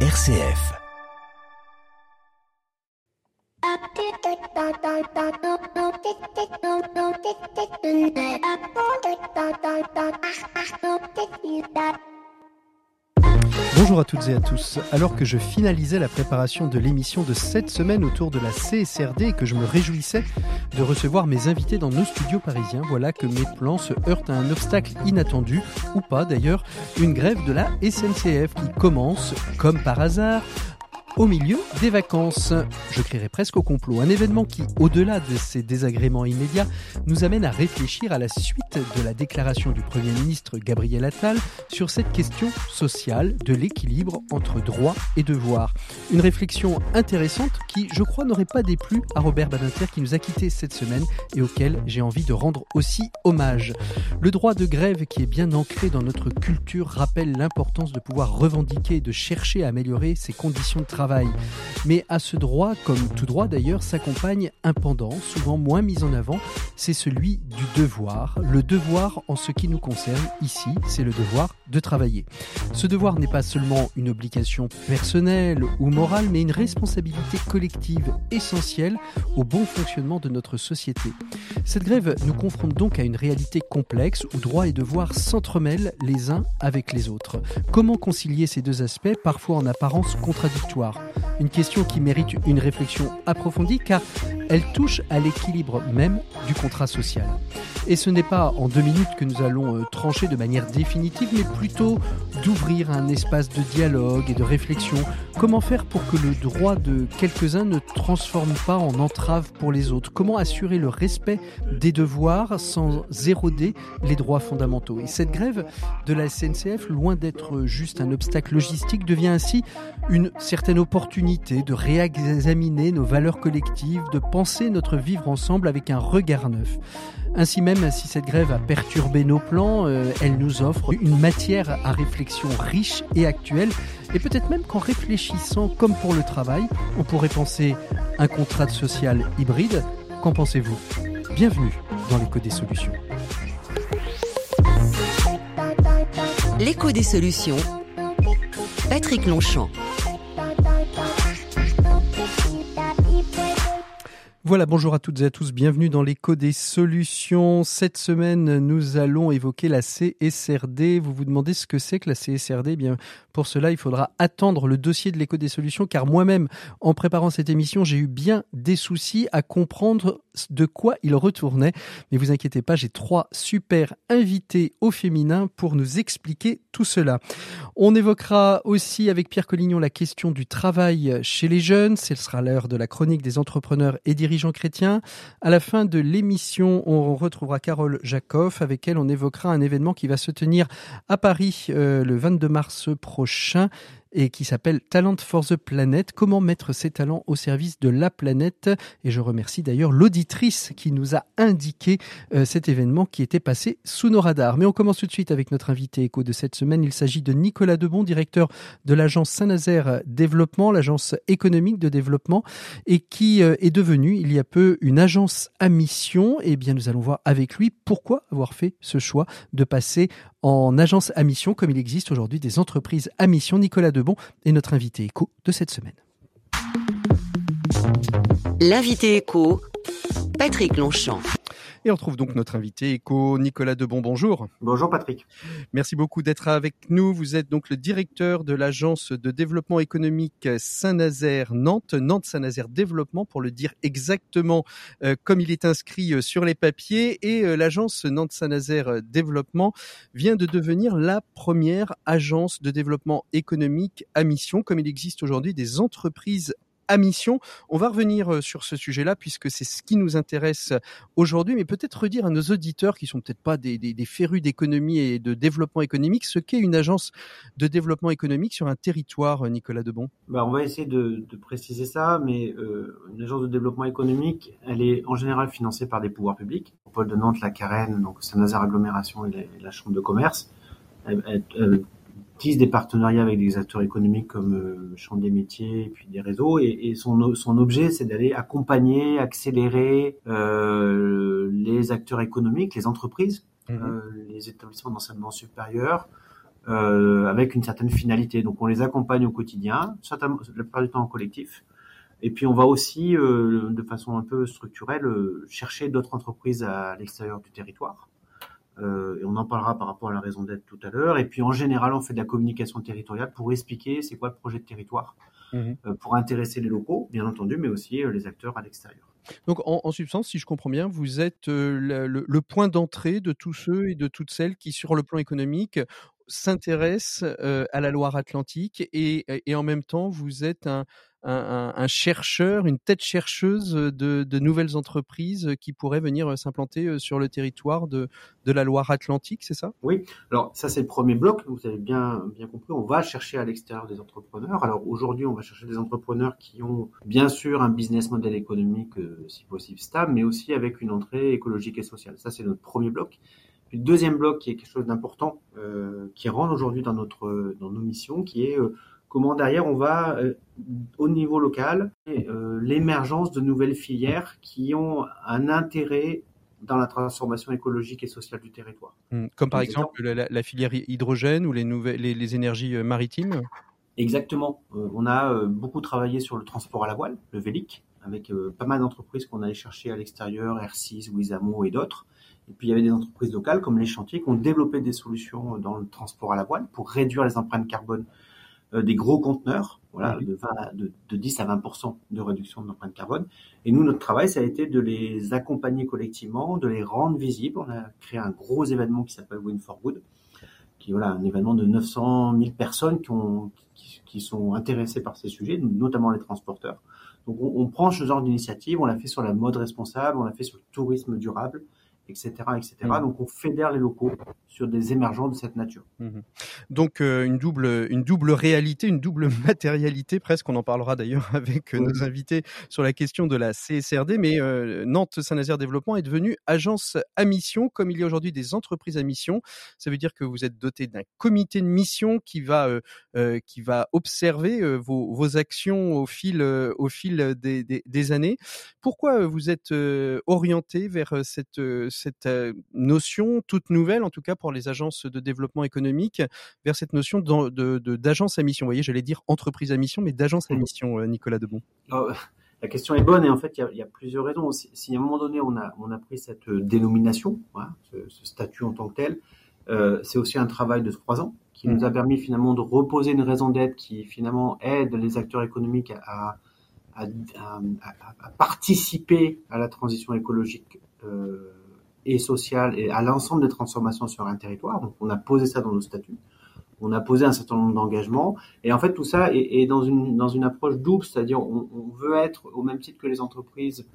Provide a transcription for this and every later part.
RCF. Bonjour à toutes et à tous. Alors que je finalisais la préparation de l'émission de cette semaine autour de la CSRD et que je me réjouissais de recevoir mes invités dans nos studios parisiens, voilà que mes plans se heurtent à un obstacle inattendu, ou pas d'ailleurs, une grève de la SNCF qui commence, comme par hasard, au milieu des vacances. Je crierais presque au complot. Un événement qui, au-delà de ces désagréments immédiats, nous amène à réfléchir à la suite de la déclaration du Premier ministre Gabriel Attal sur cette question sociale de l'équilibre entre droit et devoir. Une réflexion intéressante qui, je crois, n'aurait pas déplu à Robert Badinter qui nous a quittés cette semaine et auquel j'ai envie de rendre aussi hommage. Le droit de grève qui est bien ancré dans notre culture rappelle l'importance de pouvoir revendiquer et de chercher à améliorer ses conditions de travail mais à ce droit, comme tout droit d'ailleurs, s'accompagne un pendant, souvent moins mis en avant, c'est celui du devoir. Le devoir en ce qui nous concerne ici, c'est le devoir de travailler. Ce devoir n'est pas seulement une obligation personnelle ou morale, mais une responsabilité collective essentielle au bon fonctionnement de notre société. Cette grève nous confronte donc à une réalité complexe où droit et devoir s'entremêlent les uns avec les autres. Comment concilier ces deux aspects, parfois en apparence contradictoires? Une question qui mérite une réflexion approfondie car elle touche à l'équilibre même du contrat social. Et ce n'est pas en deux minutes que nous allons euh, trancher de manière définitive, mais plutôt d'ouvrir un espace de dialogue et de réflexion. Comment faire pour que le droit de quelques-uns ne transforme pas en entrave pour les autres? Comment assurer le respect des devoirs sans éroder les droits fondamentaux? Et cette grève de la SNCF, loin d'être juste un obstacle logistique, devient ainsi une certaine opportunité de réexaminer nos valeurs collectives, de penser notre vivre ensemble avec un regard neuf. Ainsi même, si cette grève a perturbé nos plans, euh, elle nous offre une matière à réflexion riche et actuelle. Et peut-être même qu'en réfléchissant comme pour le travail, on pourrait penser un contrat social hybride. Qu'en pensez-vous? Bienvenue dans l'écho des solutions. L'écho des solutions. Patrick Longchamp. Voilà, bonjour à toutes et à tous, bienvenue dans l'écho des solutions. Cette semaine, nous allons évoquer la CSRD. Vous vous demandez ce que c'est que la CSRD eh Bien, pour cela, il faudra attendre le dossier de l'écho des solutions, car moi-même, en préparant cette émission, j'ai eu bien des soucis à comprendre de quoi il retournait. Mais vous inquiétez pas, j'ai trois super invités au féminin pour nous expliquer tout cela. On évoquera aussi avec Pierre Collignon la question du travail chez les jeunes. Ce sera l'heure de la chronique des entrepreneurs et dirigeants Jean Chrétien. À la fin de l'émission, on retrouvera Carole Jacob, avec elle on évoquera un événement qui va se tenir à Paris euh, le 22 mars prochain et qui s'appelle Talent for the Planet. Comment mettre ses talents au service de la planète? Et je remercie d'ailleurs l'auditrice qui nous a indiqué euh, cet événement qui était passé sous nos radars. Mais on commence tout de suite avec notre invité écho de cette semaine. Il s'agit de Nicolas Debon, directeur de l'agence Saint-Nazaire Développement, l'agence économique de développement, et qui euh, est devenue il y a peu une agence à mission. Et eh bien, nous allons voir avec lui pourquoi avoir fait ce choix de passer en agence à mission, comme il existe aujourd'hui des entreprises à mission. Nicolas Debon est notre invité éco de cette semaine. L'invité éco, Patrick Longchamp. Et on trouve donc notre invité éco, Nicolas Debon. Bonjour. Bonjour Patrick. Merci beaucoup d'être avec nous. Vous êtes donc le directeur de l'agence de développement économique Saint-Nazaire Nantes, Nantes Saint-Nazaire Développement pour le dire exactement euh, comme il est inscrit euh, sur les papiers. Et euh, l'agence Nantes Saint-Nazaire Développement vient de devenir la première agence de développement économique à mission, comme il existe aujourd'hui des entreprises à mission. On va revenir euh, sur ce sujet-là puisque c'est ce qui nous intéresse aujourd'hui, mais peut-être redire à nos auditeurs qui sont peut-être pas des, des, férus d'économie et de développement économique ce qu'est une agence de développement économique sur un territoire, euh, Nicolas Debon. Bah, on va essayer de, préciser ça, mais euh, une agence de développement économique, elle est en général financée par des pouvoirs publics. Le pôle de Nantes, la Carène, donc Saint-Nazaire Agglomération et la, Chambre de commerce tisse des partenariats avec des acteurs économiques comme euh, Champ des métiers et puis des réseaux et, et son, son objet c'est d'aller accompagner, accélérer euh, les acteurs économiques, les entreprises, mmh euh, les établissements d'enseignement supérieur euh, avec une certaine finalité. Donc on les accompagne au quotidien, certainement la plupart du temps en collectif. Et puis on va aussi, de façon un peu structurelle, chercher d'autres entreprises à l'extérieur du territoire. Euh, et on en parlera par rapport à la raison d'être tout à l'heure. Et puis en général, on fait de la communication territoriale pour expliquer c'est quoi le projet de territoire, mhm. pour intéresser les locaux, bien entendu, mais aussi les acteurs à l'extérieur. Donc, en, substance, si je comprends bien, vous êtes le, point d'entrée de tous ceux et de toutes celles qui, sur le plan économique, s'intéressent à la Loire-Atlantique et, en même temps, vous êtes un, un, chercheur, une tête chercheuse de, nouvelles entreprises qui pourraient venir s'implanter sur le territoire de, de la Loire-Atlantique, c'est ça? Oui, alors ça c'est le premier bloc, vous avez bien, bien compris, on va chercher à l'extérieur des entrepreneurs. Alors aujourd'hui on va chercher des entrepreneurs qui ont bien sûr un business model économique si possible stable, mais aussi avec une entrée écologique et sociale. Ça c'est notre premier bloc. Le deuxième bloc qui est quelque chose d'important, euh, qui rentre aujourd'hui dans, notre, dans nos missions, qui est... Euh, comment derrière on va euh, au niveau local euh, l'émergence de nouvelles filières qui ont un intérêt dans la transformation écologique et sociale du territoire. Mmh. Comme par exemple la, filière hydrogène ou les, nouvelles, les, énergies maritimes Exactement. on a beaucoup travaillé sur le transport à la voile, le VELIC, avec pas mal d'entreprises qu'on allait chercher à l'extérieur, R6, Wizamo et d'autres. Et puis il y avait des entreprises locales comme les chantiers qui ont développé des solutions dans le transport à la voile pour réduire les empreintes carbone euh, des gros conteneurs, voilà, de, de, 10 à 20 de réduction de l'empreinte carbone. Et nous, notre travail, ça a été de les accompagner collectivement, de les rendre visibles. On a créé un gros événement qui s'appelle Win for Good, qui voilà un événement de 900 000 personnes qui, ont, qui, sont intéressées par ces sujets, notamment les transporteurs. Donc on, on prend ce genre d'initiative, on l'a fait sur la mode responsable, on l'a fait sur le tourisme durable etc., etc. Mmh. Donc on fédère les locaux sur des émergents de cette nature. Mmh. Donc euh, une double une double réalité, une double matérialité presque. On en parlera d'ailleurs avec euh, nos invités sur la question de la CSRD. Mais euh, Nantes Saint-Nazaire Développement est devenue agence à mission, comme il y a aujourd'hui des entreprises à mission. Ça veut dire que vous êtes doté d'un comité de mission qui va qui va observer vos, vos, actions au fil au fil des, des, des années. Pourquoi vous êtes orienté vers cette cette notion toute nouvelle, en tout cas pour les agences de développement économique, vers cette notion d'agence à mission. Vous voyez, j'allais dire entreprise à mission, mais d'agence à mmh. mission, Nicolas Debon. la question est bonne et en fait, il y, a, plusieurs raisons. Si, à un moment donné, on a, on a pris cette dénomination, ce, statut en tant que tel, c'est aussi un travail de trois ans qui nous mmh. a permis finalement de reposer une raison d'être qui finalement aide les acteurs économiques à, à, participer à la transition écologique euh, et sociale et à l'ensemble des transformations sur un territoire. Donc, on a posé ça dans nos statuts. On a posé un certain nombre d'engagements. Et en fait, tout ça est, dans, une, dans une approche double, c'est-à-dire on, on, veut être, au même titre que les entreprises,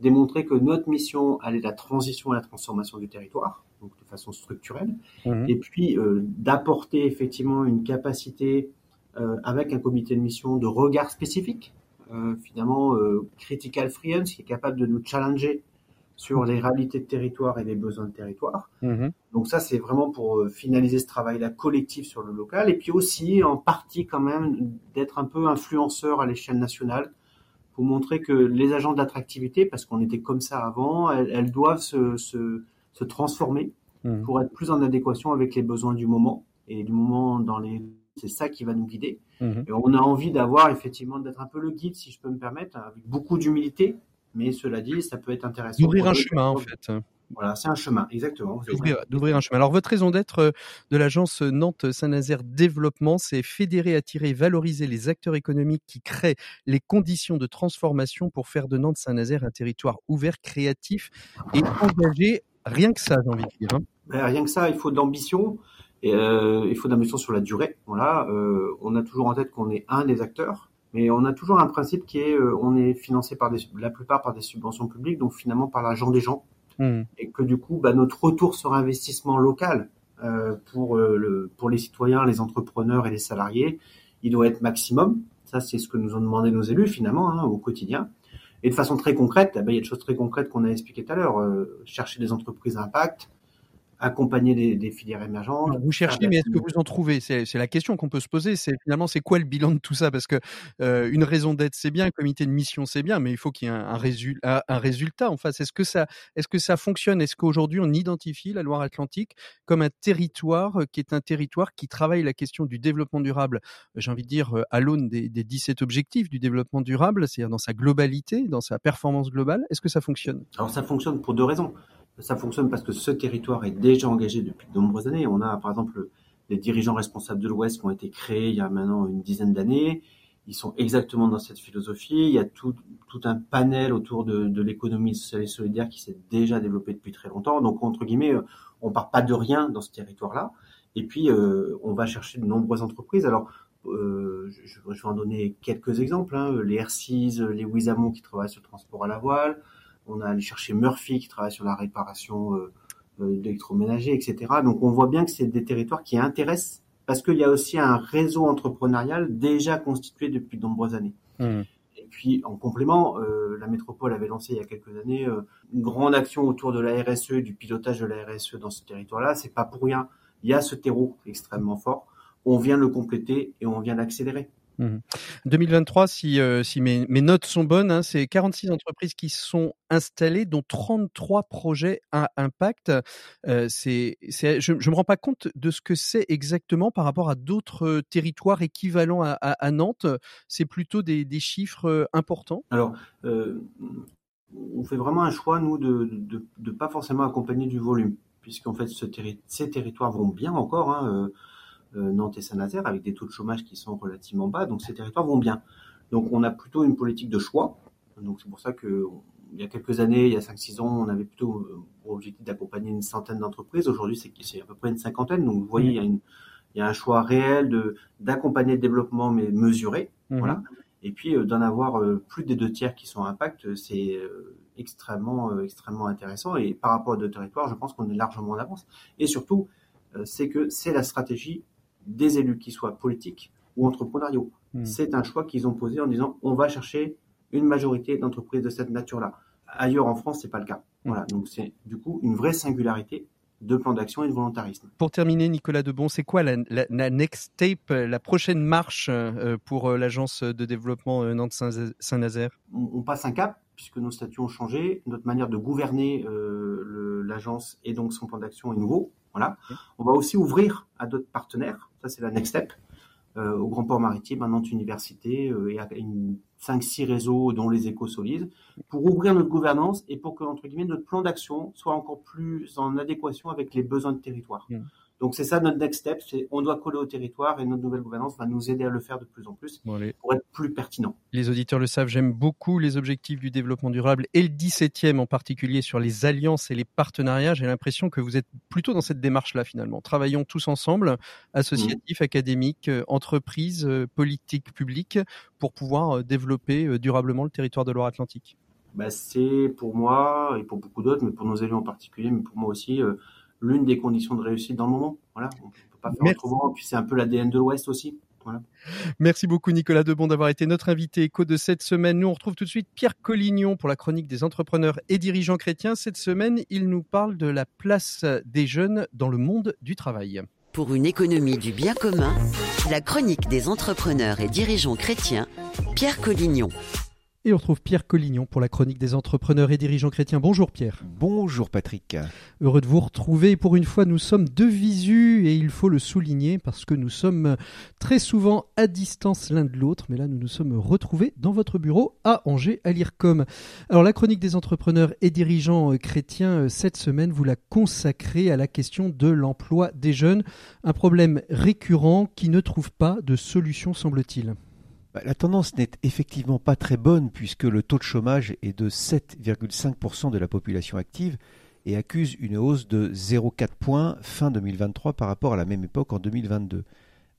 démontrer que notre mission, elle est la transition et la transformation du territoire, donc de façon structurelle. Mmh. Et puis, euh, d'apporter effectivement une capacité euh, avec un comité de mission de regard spécifique, euh, finalement, critical friends, qui est capable de nous challenger sur les réalités de territoire et les besoins de territoire. Mhm. Donc ça, c'est vraiment pour euh, finaliser ce travail-là collectif sur le local, et puis aussi en partie quand même d'être un peu influenceur à l'échelle nationale pour montrer que les agents d'attractivité, parce qu'on était comme ça avant, elles, doivent se, se, se transformer mhm. pour être plus en adéquation avec les besoins du moment et du moment dans les c'est ça qui va nous guider. Mhm. Et on a envie d'avoir effectivement d'être un peu le guide, si je peux me permettre, avec beaucoup d'humilité, mais cela dit, ça peut être intéressant. D'ouvrir un chemin, en fait. Voilà, c'est un chemin, exactement. D'ouvrir un chemin. Alors, votre raison d'être euh, de l'agence Nantes-Saint-Nazaire Développement, c'est fédérer, attirer, valoriser les acteurs économiques qui créent les conditions de transformation pour faire de Nantes-Saint-Nazaire un territoire ouvert, créatif et engagé. Rien que ça, j'ai envie de dire. Hein. Ben, rien que ça, il faut de l'ambition. Et, euh, il faut de l'ambition sur la durée. Voilà, euh, on a toujours en tête qu'on est un des acteurs mais on a toujours un principe qui est, euh, on est financé par des, la plupart par des subventions publiques, donc finalement par l'argent des gens, mmh. et que du coup, bah, notre retour sur investissement local euh, pour euh, le, pour les citoyens, les entrepreneurs et les salariés, il doit être maximum. Ça, c'est ce que nous ont demandé nos élus finalement hein, au quotidien. Et de façon très concrète, bah, il y a des choses très concrètes qu'on a expliquées tout à l'heure. chercher des entreprises à impact, accompagner des, filières émergentes. vous cherchez, mais est-ce que vous en trouvez? C'est la question qu'on peut se poser. C'est finalement, c'est quoi le bilan de tout ça? Parce que euh, une raison d'être, c'est bien, un comité de mission, c'est bien, mais il faut qu'il y ait un, résultat, un résultat en face. Est-ce que ça, est-ce que ça fonctionne? Est-ce qu'aujourd'hui on identifie la Loire-Atlantique comme un territoire euh, qui est un territoire qui travaille la question du développement durable? J'ai envie de dire euh, à l'aune des, des 17 objectifs du développement durable, c'est-à-dire dans sa globalité, dans sa performance globale. Est-ce que ça fonctionne? Alors ça fonctionne pour deux raisons. Ça fonctionne parce que ce territoire est déjà engagé depuis de nombreuses années. On a, par exemple, les dirigeants responsables de l'Ouest qui ont été créés il y a maintenant une dizaine d'années. Ils sont exactement dans cette philosophie. Il y a tout, un panel autour de, l'économie sociale et solidaire qui s'est déjà développé depuis très longtemps. Donc, entre guillemets, on part pas de rien dans ce territoire-là. Et puis, euh, on va chercher de nombreuses entreprises. Alors, euh, je, vais en donner quelques exemples. Hein. Les R6, les Wizamo qui travaillent sur le transport à la voile, on a allé chercher Murphy qui travaille sur la réparation euh, euh, d'électroménager, etc. Donc on voit bien que c'est des territoires qui intéressent parce qu'il y a aussi un réseau entrepreneurial déjà constitué depuis de nombreuses années. Mmh. Et puis en complément, euh, la métropole avait lancé il y a quelques années une grande action autour de la RSE, du pilotage de la RSE dans ce territoire-là. C'est pas pour rien. Il y a ce terreau extrêmement fort. On vient le compléter et on vient l'accélérer. 2023, mmh. si, euh, mes, notes sont bonnes, hein, c'est 46 entreprises qui sont installées, dont 33 projets à impact. Euh, je ne me rends pas compte de ce que c'est exactement par rapport à d'autres territoires équivalents à, Nantes. C'est plutôt des, chiffres euh, importants. Alors, euh, on fait vraiment un choix, nous, de ne pas forcément accompagner du volume, puisqu'en fait, ce ces territoires vont bien encore. Hein, euh, euh, Nantes et Saint-Nazaire, avec des taux de chômage qui sont relativement bas. Donc ces territoires vont bien. Donc on a plutôt une politique de choix. Donc c'est pour ça que il y a quelques années, il y a 5-6 ans, on avait plutôt euh, pour objectif d'accompagner une centaine d'entreprises. Aujourd'hui, c'est à peu près une cinquantaine. Donc vous voyez, il y a, une, il y a un choix réel de d'accompagner le développement, mais mesuré. Mmh. Voilà. Et puis euh, d'en avoir plus des deux tiers qui sont à impact, c'est extrêmement extrêmement intéressant. Et par rapport à deux territoires, je pense qu'on est largement en avance. Et surtout, c'est que c'est la stratégie des élus, qui soient politiques ou entrepreneuriaux. Hmm. C'est un choix qu'ils ont posé en disant on va chercher une majorité d'entreprises de cette nature-là. Ailleurs en France, c'est pas le cas. Hmm. Voilà, donc c'est du coup une vraie singularité de plan d'action et de volontarisme. Pour terminer, Nicolas Debon, c'est quoi la, la, next tape, la prochaine marche euh, pour euh, l'agence de développement euh, Nantes-Saint-Nazaire? On, on, passe un cap puisque nos statuts ont changé, notre manière de gouverner l'agence et donc son plan d'action est nouveau. Voilà. On va aussi ouvrir à d'autres partenaires. Ça, c'est la next step. Euh, au Grand Port Maritime, à Nantes Université euh, et à 5-6 réseaux, dont les échos solides, pour ouvrir notre gouvernance et pour que, entre guillemets, notre plan d'action soit encore plus en adéquation avec les besoins de territoire. Mmh. Donc c'est ça notre next step, c'est on doit coller au territoire et notre nouvelle gouvernance va nous aider à le faire de plus en plus pour être plus pertinent. Les auditeurs le savent, j'aime beaucoup les objectifs du développement durable et le 17e en particulier sur les alliances et les partenariats. J'ai l'impression que vous êtes plutôt dans cette démarche-là finalement. Travaillons tous ensemble, associatifs, mmh. académiques, euh, entreprises, euh, politiques publiques, pour pouvoir euh, développer durablement le territoire de Loire-Atlantique. Bah, c'est pour moi et pour beaucoup d'autres, mais pour nos élus en particulier, mais pour moi aussi l'une des conditions de réussite dans le moment. Voilà, on peut pas faire autrement. Puis c'est un peu l'ADN de l'Ouest aussi. Voilà. Merci beaucoup Nicolas Debon d'avoir été notre invité éco de cette semaine. Nous on retrouve tout de suite Pierre Collignon pour la chronique des entrepreneurs et dirigeants chrétiens. Cette semaine, il nous parle de la place des jeunes dans le monde du travail. Pour une économie du bien commun, la chronique des entrepreneurs et dirigeants chrétiens, Pierre Collignon. Et on retrouve Pierre Collignon pour la chronique des entrepreneurs et dirigeants chrétiens. Bonjour Pierre. Bonjour Patrick. Heureux de vous retrouver. Pour une fois, nous sommes de visu et il faut le souligner parce que nous sommes très souvent à distance l'un de l'autre. Mais là, nous nous sommes retrouvés dans votre bureau à Angers, à l'IRCOM. Alors, la chronique des entrepreneurs et dirigeants chrétiens, cette semaine, vous la consacrez à la question de l'emploi des jeunes. Un problème récurrent qui ne trouve pas de solution, semble-t-il. Bah, la tendance n'est effectivement pas très bonne puisque le taux de chômage est de 7,5% de la population active et accuse une hausse de 0,4 points fin 2023 par rapport à la même époque en 2022.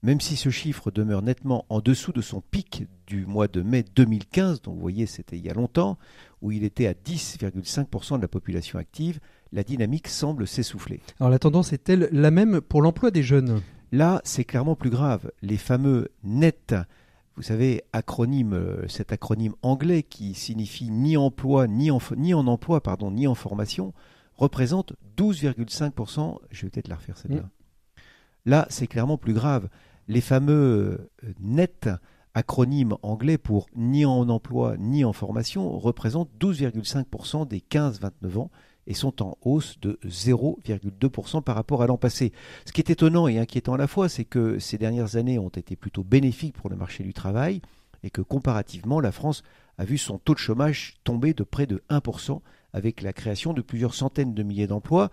Même si ce chiffre demeure nettement en dessous de son pic du mois de mai 2015, donc vous voyez c'était il y a longtemps, où il était à 10,5% de la population active, la dynamique semble s'essouffler. Alors la tendance est-elle la même pour l'emploi des jeunes? Là, c'est clairement plus grave. Les fameux nets vous savez, acronyme, euh, cet acronyme anglais qui signifie ni emploi, ni en, ni en emploi, pardon, ni en formation, représente 12,5%. Je vais peut-être la refaire celle-là. Là, c'est clairement plus grave. Les fameux euh, NET, acronyme anglais pour ni en emploi ni en formation, représentent 12,5% des 15-29 ans et sont en hausse de 0,2% par rapport à l'an passé. Ce qui est étonnant et inquiétant à la fois, c'est que ces dernières années ont été plutôt bénéfiques pour le marché du travail et que comparativement, la France a vu son taux de chômage tomber de près de 1% avec la création de plusieurs centaines de milliers d'emplois.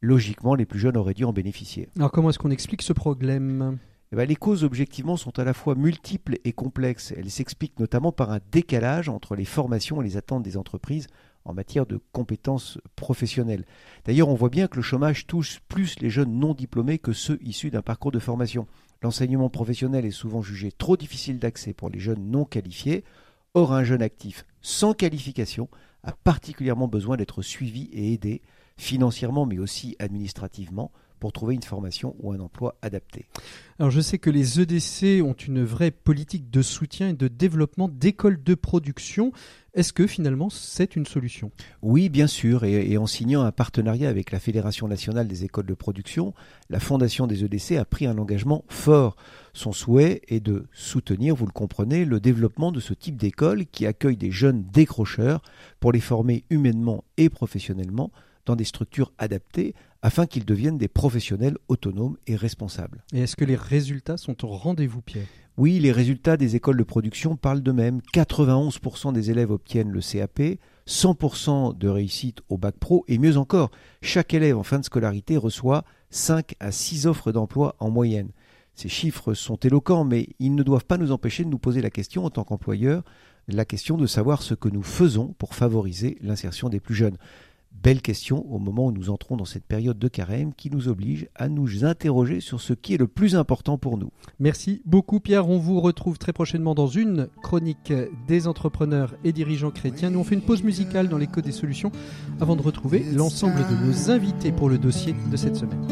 Logiquement, les plus jeunes auraient dû en bénéficier. Alors comment est-ce qu'on explique ce problème? Eh ben, les causes objectivement sont à la fois multiples et complexes. Elles s'expliquent notamment par un décalage entre les formations et les attentes des entreprises en matière de compétences professionnelles. D'ailleurs, on voit bien que le chômage touche plus les jeunes non diplômés que ceux issus d'un parcours de formation. L'enseignement professionnel est souvent jugé trop difficile d'accès pour les jeunes non qualifiés. Or, un jeune actif sans qualification a particulièrement besoin d'être suivi et aidé financièrement mais aussi administrativement pour trouver une formation ou un emploi adapté. Alors je sais que les EDC ont une vraie politique de soutien et de développement d'écoles de production. Est-ce que finalement c'est une solution? Oui, bien sûr, et, en signant un partenariat avec la Fédération nationale des écoles de production, la Fondation des EDC a pris un engagement fort. Son souhait est de soutenir, vous le comprenez, le développement de ce type d'école qui accueille des jeunes décrocheurs pour les former humainement et professionnellement dans des structures adaptées afin qu'ils deviennent des professionnels autonomes et responsables. Et est-ce que les résultats sont au rendez-vous, Pierre? Oui, les résultats des écoles de production parlent d'eux-mêmes. 91% des élèves obtiennent le CAP, 100% de réussite au bac pro, et mieux encore, chaque élève en fin de scolarité reçoit 5 à 6 offres d'emploi en moyenne. Ces chiffres sont éloquents, mais ils ne doivent pas nous empêcher de nous poser la question en tant qu'employeur, la question de savoir ce que nous faisons pour favoriser l'insertion des plus jeunes. Belle question au moment où nous entrons dans cette période de carême qui nous oblige à nous interroger sur ce qui est le plus important pour nous. Merci beaucoup Pierre, on vous retrouve très prochainement dans une chronique des entrepreneurs et dirigeants chrétiens. Nous on fait une pause musicale dans l'écho des solutions avant de retrouver l'ensemble de nos invités pour le dossier de cette semaine.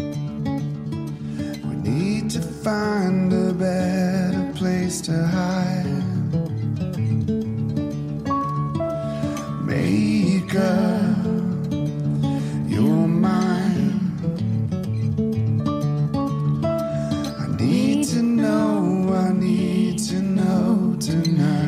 tonight.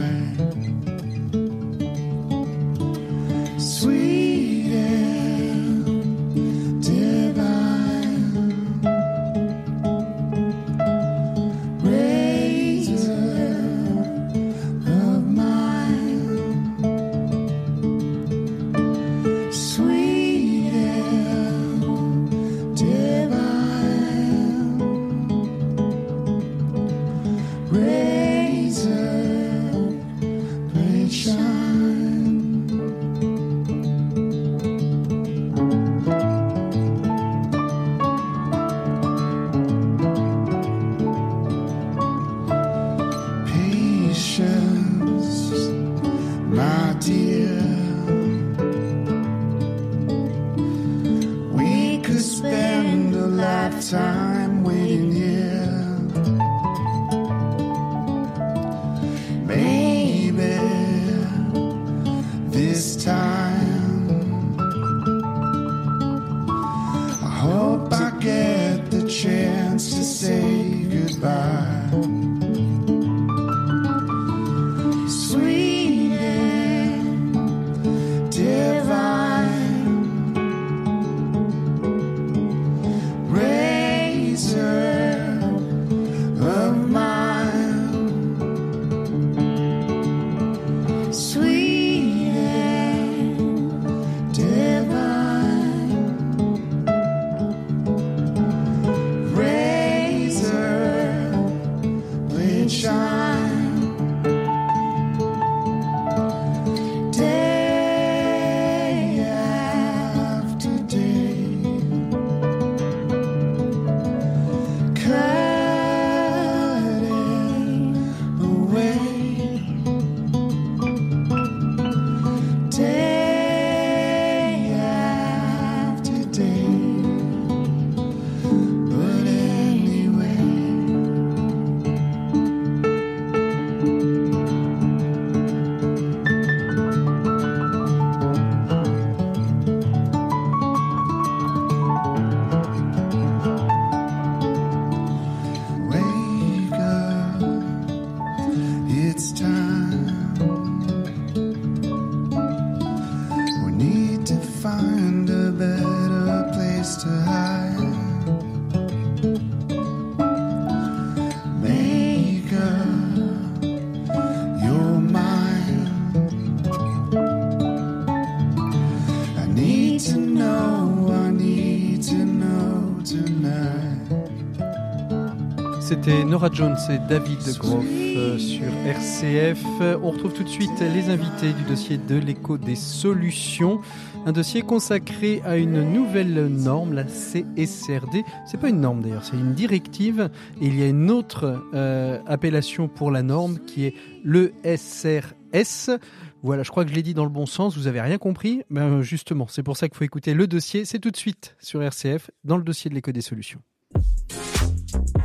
C'était Nora Jones et David Groff euh, sur RCF. On retrouve tout de suite les invités du dossier de l'écho des solutions. Un dossier consacré à une nouvelle norme, la CSRD. C'est pas une norme d'ailleurs, c'est une directive. Et il y a une autre euh, appellation pour la norme qui est le SRS. Voilà, je crois que je l'ai dit dans le bon sens, vous avez rien compris? Ben justement, c'est pour ça qu'il faut écouter le dossier. C'est tout de suite sur RCF, dans le dossier de l'écho des solutions.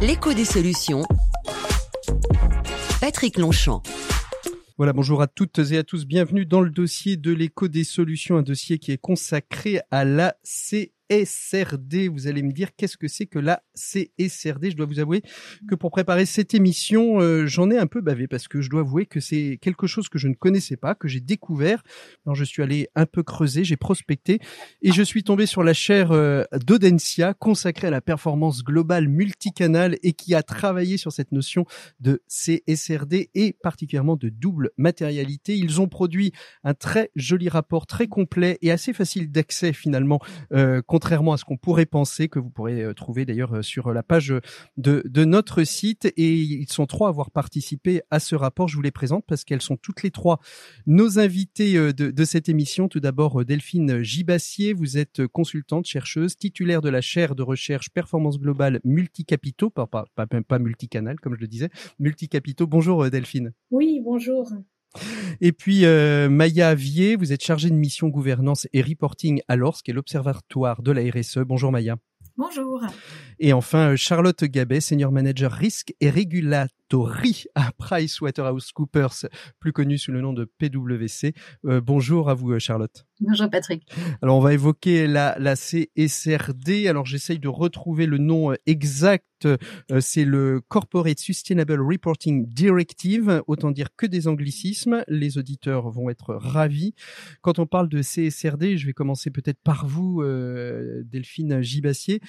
L'écho des solutions. Patrick Longchamp. Voilà, bonjour à toutes et à tous. Bienvenue dans le dossier de l'écho des solutions, un dossier qui est consacré à la C SRD. Vous allez me dire qu'est-ce que c'est que la CSRD. Je dois vous avouer que pour préparer cette émission, euh, j'en ai un peu bavé parce que je dois avouer que c'est quelque chose que je ne connaissais pas, que j'ai découvert. Alors je suis allé un peu creuser, j'ai prospecté et je suis tombé sur la chaire euh, consacrée à la performance globale multicanal et qui a travaillé sur cette notion de CSRD et particulièrement de double matérialité. Ils ont produit un très joli rapport, très complet et assez facile d'accès finalement. Euh, contrairement à ce qu'on pourrait penser, que vous pourrez euh, trouver d'ailleurs euh, sur la page de, notre site. Et ils sont trois à avoir participé à ce rapport. Je vous les présente parce qu'elles sont toutes les trois nos invités euh, de, cette émission. Tout d'abord, Delphine Gibassier, vous êtes consultante, chercheuse, titulaire de la chaire de recherche performance globale multicapitaux, pas, pas, pas multicanal comme je le disais, multicapitaux. Bonjour Delphine. Oui, bonjour. Et puis euh, Maya Avier, vous êtes chargée de mission gouvernance et reporting à l'ORS, qui est l'Observatoire de la RSE. Bonjour Maya. Bonjour. Et enfin, euh, Charlotte Gabet, senior manager risque et régulatory à PricewaterhouseCoopers, plus connu sous le nom de PwC. Euh, bonjour à vous, euh, Charlotte. Bonjour Patrick. Alors on va évoquer la, la CSRD. Alors j'essaye de retrouver le nom exact. C'est le Corporate Sustainable Reporting Directive. Autant dire que des anglicismes. Les auditeurs vont être ravis. Quand on parle de CSRD, je vais commencer peut-être par vous, Delphine Gibassier.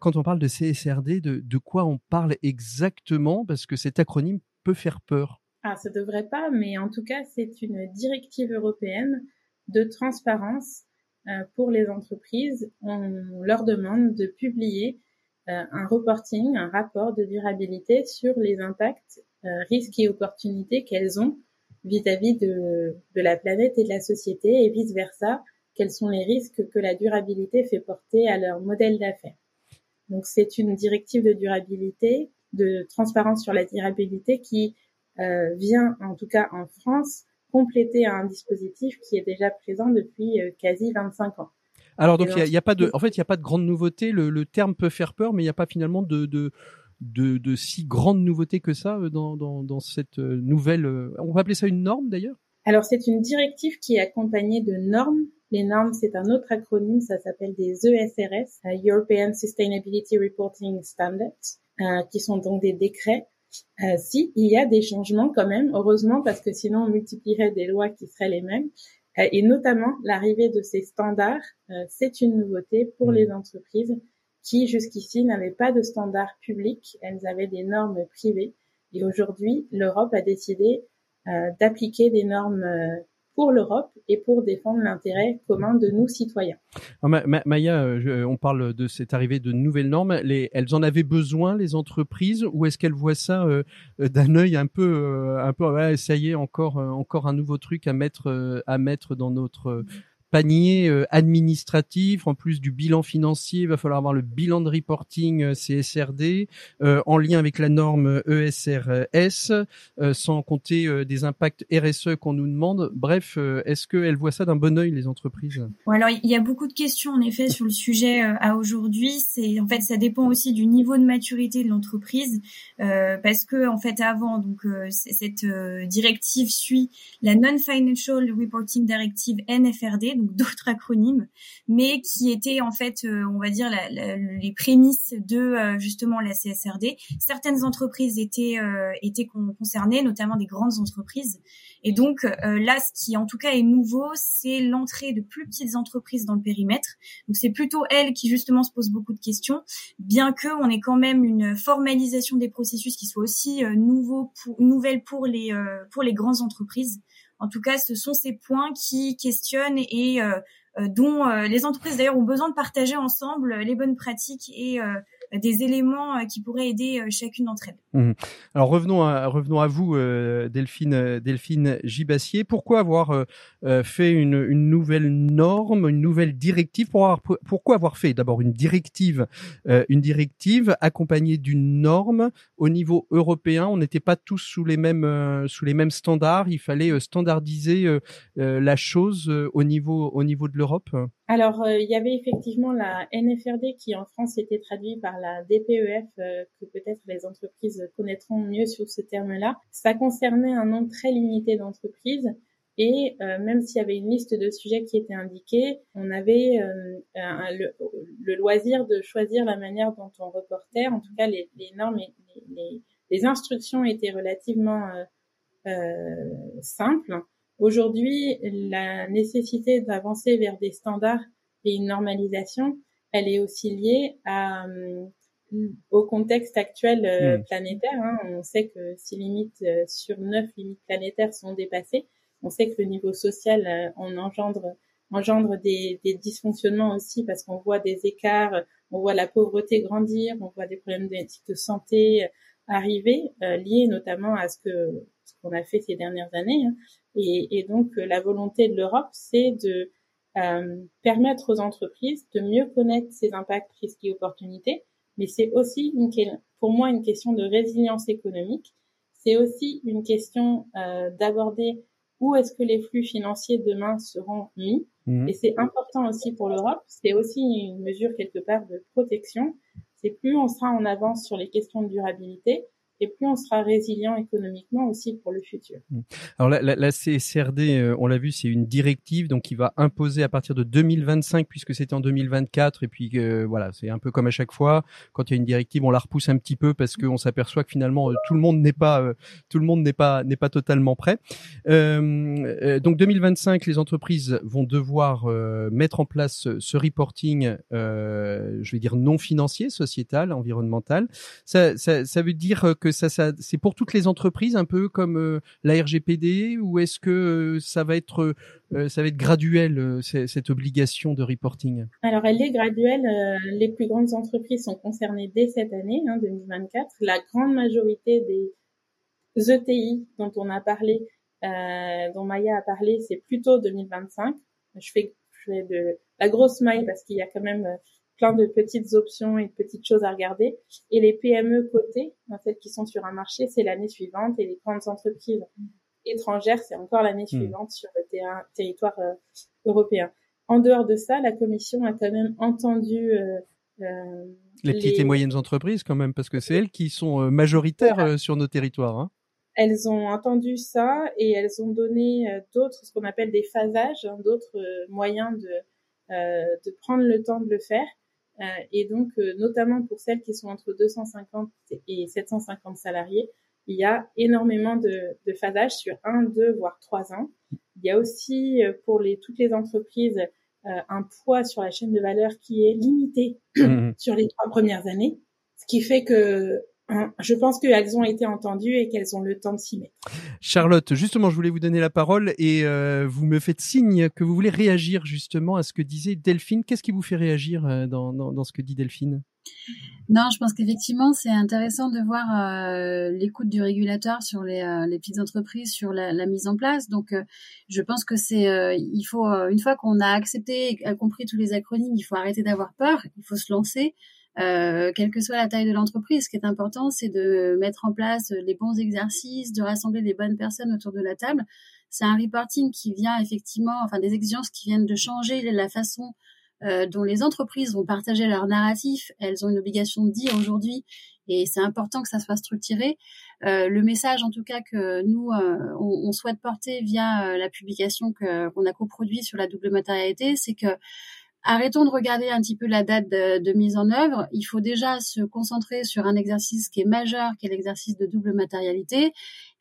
Quand on parle de CSRD, de, quoi on parle exactement Parce que cet acronyme peut faire peur. Ah, ça devrait pas, mais en tout cas, c'est une directive européenne de transparence euh, pour les entreprises. On leur demande de publier euh, un reporting, un rapport de durabilité sur les impacts, euh, risques et opportunités qu'elles ont vis-à-vis de, de la planète et de la société et vice-versa, quels sont les risques que la durabilité fait porter à leur modèle d'affaires? Donc c'est une directive de durabilité, de transparence sur la durabilité qui euh, vient, en tout cas en France, compléter un dispositif qui est déjà présent depuis euh, quasi 25 ans. Alors donc il y, a, pas de, en fait il n'y a pas de grande nouveauté. Le, le, terme peut faire peur, mais il n'y a pas finalement de, de de, de, si grande nouveauté que ça euh, dans, dans, dans cette euh, nouvelle. On va appeler ça une norme d'ailleurs? Alors c'est une directive qui est accompagnée de normes les normes, c'est un autre acronyme, ça s'appelle des ESRS, euh, European Sustainability Reporting Standards, euh, qui sont donc des décrets. Euh, si il y a des changements quand même, heureusement, parce que sinon on multiplierait des lois qui seraient les mêmes. Euh, et notamment l'arrivée de ces standards, c'est une nouveauté pour les entreprises qui jusqu'ici n'avaient pas de standards publics, elles avaient des normes privées. Et aujourd'hui, l'Europe a décidé d'appliquer des normes pour l'Europe et pour défendre l'intérêt commun de nous citoyens. Maya, euh, on parle de cette arrivée de nouvelles normes. Les, elles en avaient besoin les entreprises ou est-ce qu'elles voient ça euh, d'un œil un peu, euh, un peu, ouais, ça y est, encore, encore un nouveau truc à mettre, à mettre dans notre panier euh, administratif, en plus du bilan financier, il va falloir avoir le bilan de reporting euh, CSRD euh, en lien avec la norme ESRS, sans compter des impacts RSE qu'on nous demande. Bref, est-ce qu'elles voient ça d'un bon oeil les entreprises? Alors il y a beaucoup de questions en effet sur le sujet à aujourd'hui. C'est en fait ça dépend aussi du niveau de maturité de l'entreprise parce que en fait avant donc cette directive suit la Non Financial Reporting Directive NFRD donc d'autres acronymes, mais qui étaient en fait, on va dire, les prémices de justement la CSRD. Certaines entreprises étaient étaient concernées, notamment des grandes entreprises. Et donc là, ce qui en tout cas est nouveau, c'est l'entrée de plus petites entreprises dans le périmètre. Donc c'est plutôt elles qui justement se posent beaucoup de questions, bien que on ait quand même une formalisation des processus qui soit aussi nouveau pour, nouvelle pour les pour les grandes entreprises. En tout cas, ce sont ces points qui questionnent et euh, euh, dont euh, les entreprises d'ailleurs ont besoin de partager ensemble les bonnes pratiques et des éléments qui pourraient aider chacune d'entre elles. Mmh. Alors revenons à, revenons à vous, Delphine, Delphine Gibassier. Pourquoi avoir fait une, nouvelle norme, une nouvelle directive? Pourquoi avoir fait d'abord une directive, une directive accompagnée d'une norme? Au niveau européen On n'était pas tous sous les mêmes sous les mêmes standards. Il fallait standardiser la chose au niveau au niveau de l'Europe. Alors, euh, il y avait effectivement la NFRD qui en France était traduite par la DPEF, euh, que peut-être les entreprises connaîtront mieux sur ce terme-là. Ça concernait un nombre très limité d'entreprises. Et euh, même s'il y avait une liste de sujets qui était indiquée, on avait le, loisir de choisir la manière dont on reportait. En tout cas, les, normes et les, les, instructions étaient relativement simples. Aujourd'hui, la nécessité d'avancer vers des standards et une normalisation, elle est aussi liée à, euh, au contexte actuel euh, hmm. planétaire. Hein. On sait que six limites euh, sur neuf limites planétaires sont dépassées. On sait que le niveau social on engendre engendre des, des, dysfonctionnements aussi parce qu'on voit des écarts, on voit la pauvreté grandir, on voit des problèmes de, de santé arriver, liés notamment à ce que ce qu'on a fait ces dernières années, hein. Et, et donc, euh, la volonté de l'Europe, c'est de euh, permettre aux entreprises de mieux connaître ces impacts, risques et opportunités, mais c'est aussi une, pour moi une question de résilience économique. C'est aussi une question euh, d'aborder où est-ce que les flux financiers demain seront mis. Mmh. Et c'est important aussi pour l'Europe. C'est aussi une mesure quelque part de protection. C'est plus on sera en avance sur les questions de durabilité, et plus on sera résilient économiquement aussi pour le futur. Mmh. Alors la, la, la CSRD, euh, on l'a vu, c'est une directive donc qui va imposer à partir de 2025 puisque c'était en 2024 et puis euh, voilà, c'est un peu comme à chaque fois quand il y a une directive, on la repousse un petit peu parce qu'on s'aperçoit que finalement euh, tout le monde n'est pas tout le monde n'est pas n'est pas totalement prêt. donc 2025, les entreprises vont devoir mettre en place ce reporting, je vais dire non financier, sociétal, environnemental. Ça, ça, ça veut dire que c'est pour toutes les entreprises un peu comme euh, la RGPD ou est-ce que euh, ça va être euh, ça va être graduel cette obligation de reporting? Alors elle est graduelle. les plus grandes entreprises sont concernées dès cette année, hein, 2024. La grande majorité des ETI dont on a parlé, dont Maya a parlé, c'est plutôt 2025. Je fais, la grosse maille parce qu'il y a quand même plein de petites options et de petites choses à regarder. Et les PME cotées, celles qui sont sur un marché, c'est l'année suivante. Et les grandes entreprises étrangères, c'est encore l'année hmm. suivante sur le terrain, territoire euh, européen. En dehors de ça, la Commission a quand même entendu euh, euh les petites et moyennes entreprises quand même, parce que c'est elles qui sont euh, majoritaires sur nos territoires. Hein. Elles ont entendu ça et elles ont donné d'autres, ce qu'on appelle des phasages, hein, d'autres moyens de, de prendre le temps de le faire. Euh, et donc, euh, notamment pour celles qui sont entre 250 et 750 salariés, il y a énormément de, de phasage sur un, deux, voire trois ans. Il y a aussi euh, pour les, toutes les entreprises un poids sur la chaîne de valeur qui est limité mmh. sur les trois premières années, ce qui fait que je pense qu'elles ont été entendues et qu'elles ont le temps de s'y mettre. Charlotte, justement, je voulais vous donner la parole et euh, vous me faites signe que vous voulez réagir justement à ce que disait Delphine. Qu'est-ce qui vous fait réagir euh, dans, dans, dans ce que dit Delphine? Non, je pense qu'effectivement, c'est intéressant de voir euh, l'écoute du régulateur sur les, les, petites entreprises, sur la, la, mise en place. Donc, je pense que c'est, il faut une fois qu'on a accepté et compris tous les acronymes, il faut arrêter d'avoir peur, il faut se lancer. Euh, quelle que soit la taille de l'entreprise, ce qui est important, c'est de mettre en place les bons exercices, de rassembler les bonnes personnes autour de la table. C'est un reporting qui vient effectivement, enfin des exigences qui viennent de changer la façon euh, dont les entreprises vont partager leur narratif. Elles ont une obligation de dire aujourd'hui, et c'est important que ça soit structuré. le message en tout cas que nous on, souhaite porter via la publication qu'on a coproduit sur la double matérialité, c'est que Arrêtons de regarder un petit peu la date de, mise en œuvre. Il faut déjà se concentrer sur un exercice qui est majeur, qui est l'exercice de double matérialité,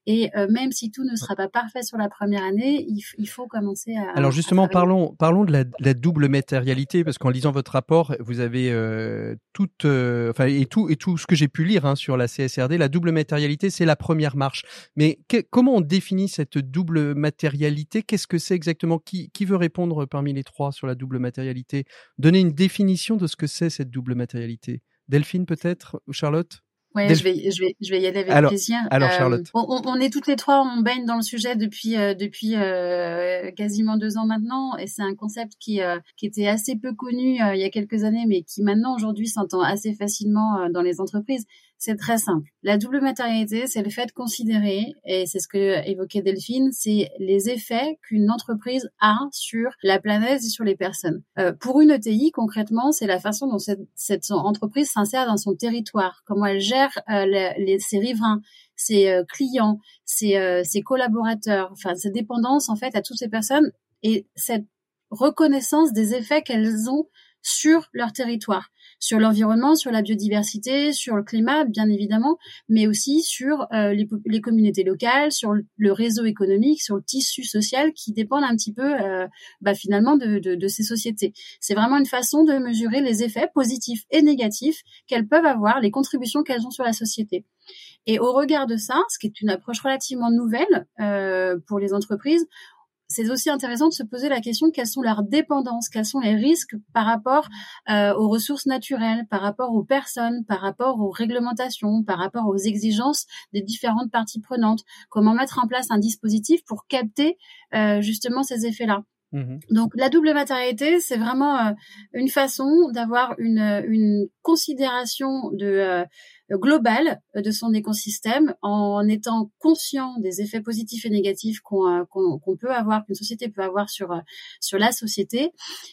et euh, même si tout ne sera pas parfait sur la première année, il, faut commencer à. Alors justement, parlons parlons de la, double matérialité parce qu'en lisant votre rapport, vous avez euh, toute, euh, enfin et tout et tout ce que j'ai pu lire hein, sur la CSRD, la double matérialité, c'est la première marche. Mais comment on définit cette double matérialité? Qu'est-ce que c'est exactement? Qui, qui veut répondre parmi les trois sur la double matérialité? Donner une définition de ce que c'est cette double matérialité. Delphine peut-être? Ou Charlotte? Ouais, je vais, je vais, je vais y aller avec plaisir. Alors, euh, Charlotte. on, on, est toutes les trois, on baigne dans le sujet depuis euh, depuis euh, quasiment deux ans maintenant, et c'est un concept qui qui était assez peu connu il y a quelques années, mais qui maintenant aujourd'hui s'entend assez facilement dans les entreprises. C'est très simple. La double matérialité, c'est le fait de considérer, et c'est ce que évoquait Delphine, c'est les effets qu'une entreprise a sur la planète et sur les personnes. Euh, pour une ETI, concrètement, c'est la façon dont cette, cette entreprise s'insère dans son territoire, comment elle gère euh, les, ses riverains, ses euh, clients, ses, euh, ses collaborateurs, enfin ses dépendances en fait à toutes ces personnes et cette reconnaissance des effets qu'elles ont sur leur territoire sur l'environnement, sur la biodiversité, sur le climat, bien évidemment, mais aussi sur euh, les, communautés locales, sur le réseau économique, sur le tissu social qui dépendent un petit peu euh, bah, finalement de, de, ces sociétés. C'est vraiment une façon de mesurer les effets positifs et négatifs qu'elles peuvent avoir, les contributions qu'elles ont sur la société. Et au regard de ça, ce qui est une approche relativement nouvelle euh, pour les entreprises, c'est aussi intéressant de se poser la question quelles sont leurs dépendances, quels sont les risques par rapport euh, aux ressources naturelles, par rapport aux personnes, par rapport aux réglementations, par rapport aux exigences des différentes parties prenantes? Comment mettre en place un dispositif pour capter euh, justement ces effets-là? Mmh Donc la double matérialité, c'est vraiment euh, une façon d'avoir une, une considération de global de son écosystème en étant conscient des effets positifs et négatifs qu'on euh, peut avoir, qu'une société peut avoir sur euh, sur la société,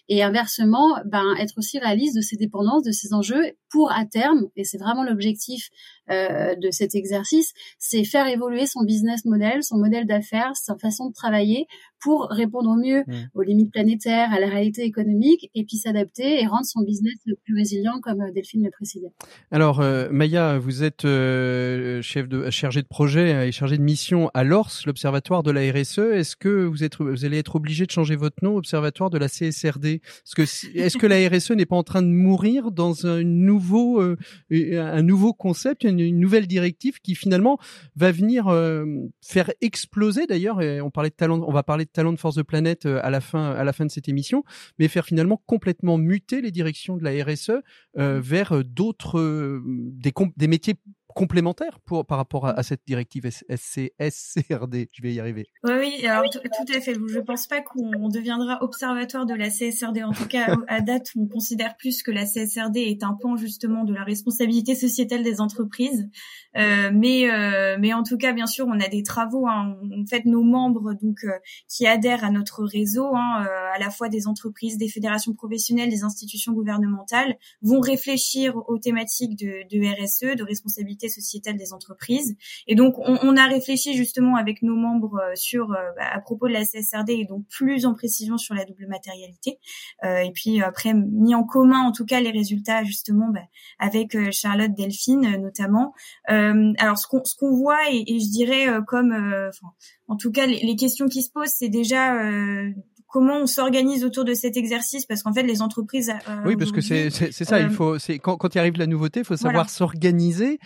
et inversement, ben être aussi réaliste de ses dépendances, de ses enjeux, pour à terme, et c'est vraiment l'objectif euh, de cet exercice, c'est faire évoluer son business model, son modèle d'affaires, sa façon de travailler pour répondre au mieux mmh. aux limites planétaires, à la réalité économique, et puis s'adapter et rendre son business le plus résilient, comme Delphine le précisait. Alors, Maya, vous êtes euh, chef de chargé de projet et chargé de mission à l'ORS, l'Observatoire de la RSE. Est-ce que vous êtes vous allez être obligé de changer votre nom, Observatoire de la CSRD Est-ce que la RSE n'est pas en train de mourir dans un nouveau euh, un nouveau concept, une, nouvelle directive qui finalement va venir euh, faire exploser d'ailleurs on parlait de talent on va parler de talent de force de planète à la fin à la fin de cette émission, mais faire finalement complètement muter les directions de la RSE vers d'autres des des métiers complémentaires pour, par rapport à, cette directive SCSCRD. Je vais y arriver. Oui, oui, tout à fait. Je ne pense pas qu'on deviendra observatoire de la CSRD. En tout cas, à date, on considère plus que la CSRD est un pan justement de la responsabilité sociétale des entreprises. Euh, mais, euh, mais en tout cas, bien sûr, on a des travaux. Hein. En fait, nos membres donc euh, qui adhèrent à notre réseau, hein, à la fois des entreprises, des fédérations professionnelles, des institutions gouvernementales, vont réfléchir aux thématiques de, de RSE, de responsabilité sociétale des entreprises. Et donc, on, on a réfléchi justement avec nos membres sur bah, à propos de la CSRD et donc plus en précision sur la double matérialité. et puis après, mis en commun en tout cas les résultats justement bah, avec Charlotte Delphine notamment. Euh, alors ce qu'on ce qu'on voit et, je dirais euh, comme, euh, en tout cas les, les, questions qui se posent, c'est déjà comment on s'organise autour de cet exercice parce qu'en fait les entreprises euh, oui parce que c'est c'est ça il euh, faut c'est quand quand il arrive la nouveauté il faut savoir s'organiser.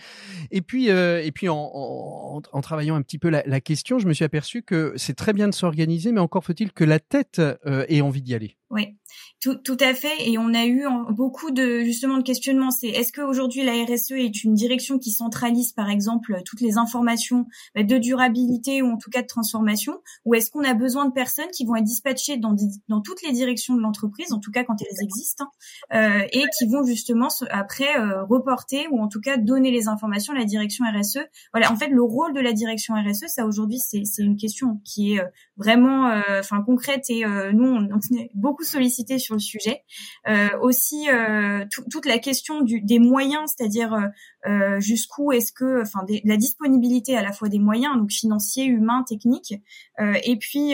Et puis euh, et puis en, en, en, travaillant un petit peu la, la, question je me suis aperçu que c'est très bien de s'organiser mais encore faut-il que la tête ait envie d'y aller oui tout, tout à fait et on a eu beaucoup de justement de questionnements c'est est-ce qu'aujourd'hui la RSE est une direction qui centralise par exemple toutes les informations bah, de durabilité ou en tout cas de transformation ou est-ce qu'on a besoin de personnes qui vont être dispatchées dans, dans toutes les directions de l'entreprise, en tout cas quand elles existent, hein, euh, et qui vont justement après euh, reporter ou en tout cas donner les informations à la direction RSE. Voilà, en fait, le rôle de la direction RSE, ça aujourd'hui, c'est une question qui est euh, vraiment, enfin concrètes et nous on, on, est beaucoup sollicité sur le sujet. aussi toute la question du, des moyens, c'est-à-dire jusqu'où est-ce que, enfin la disponibilité à la fois des moyens, donc financiers, humains, techniques, et puis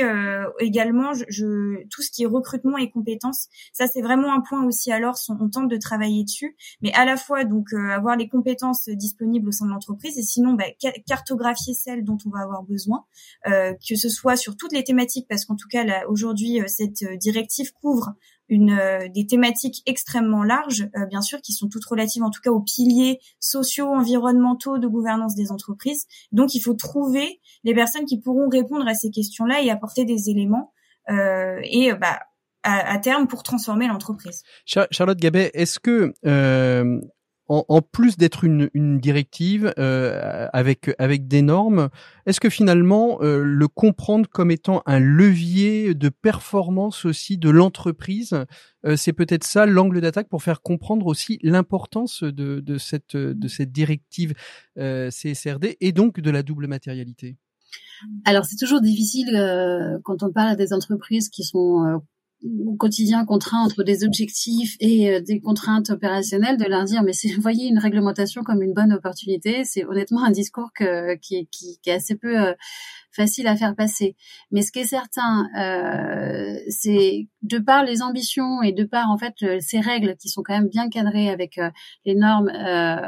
également je, je, tout ce qui est recrutement et compétences. Ça c'est vraiment un point aussi. Alors on tente de travailler dessus, mais à la fois donc avoir les compétences disponibles au sein de l'entreprise et sinon bah, cartographier celles dont on va avoir besoin, euh, que ce soit sur toutes les thématiques, parce qu'en tout cas là aujourd'hui euh, cette euh, directive couvre une des thématiques extrêmement larges, bien sûr, qui sont toutes relatives en tout cas aux piliers sociaux, environnementaux de gouvernance des entreprises. Donc il faut trouver les personnes qui pourront répondre à ces questions-là et apporter des éléments et bah à, terme pour transformer l'entreprise. Charlotte Gabet, est-ce que euh, en, plus d'être une, une, directive euh, avec avec des normes, est-ce que finalement euh, le comprendre comme étant un levier de performance aussi de l'entreprise, euh, c'est peut-être ça l'angle d'attaque pour faire comprendre aussi l'importance de, de cette de cette directive CSRD et donc de la double matérialité? Alors c'est toujours difficile quand on parle à des entreprises qui sont au quotidien contraint entre des objectifs et euh, des contraintes opérationnelles, de leur dire mais vous voyez une réglementation comme une bonne opportunité, c'est honnêtement un discours qui, qui, est assez peu euh, facile à faire passer. Mais ce qui est certain, euh, c'est de par les ambitions et de par en fait ces règles qui sont quand même bien cadrées avec les normes,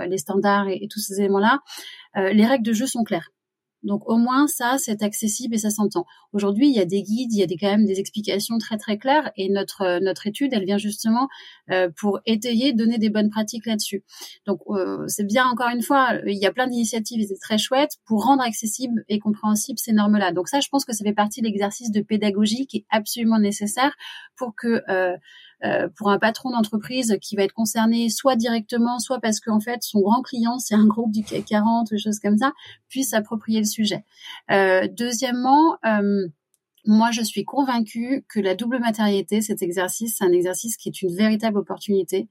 les standards et tous ces éléments-là, les règles de jeu sont claires. Donc au moins ça, c'est accessible et ça s'entend. Aujourd'hui, il y a des guides, il y a des, quand même des explications très très claires et notre euh, notre étude, elle vient justement euh, pour étayer, donner des bonnes pratiques là-dessus. Donc euh, c'est bien encore une fois, il y a plein d'initiatives, c'est très chouette pour rendre accessible et compréhensible ces normes-là. Donc ça, je pense que ça fait partie de l'exercice de pédagogie qui est absolument nécessaire pour que pour un patron d'entreprise qui va être concerné soit directement, soit parce qu'en fait son grand client c'est un groupe du CAC 40 ou des choses comme ça, puisse s'approprier le sujet. Euh, deuxièmement, euh, moi, je suis convaincue que la double matérialité, cet exercice, c'est un exercice qui est une véritable opportunité.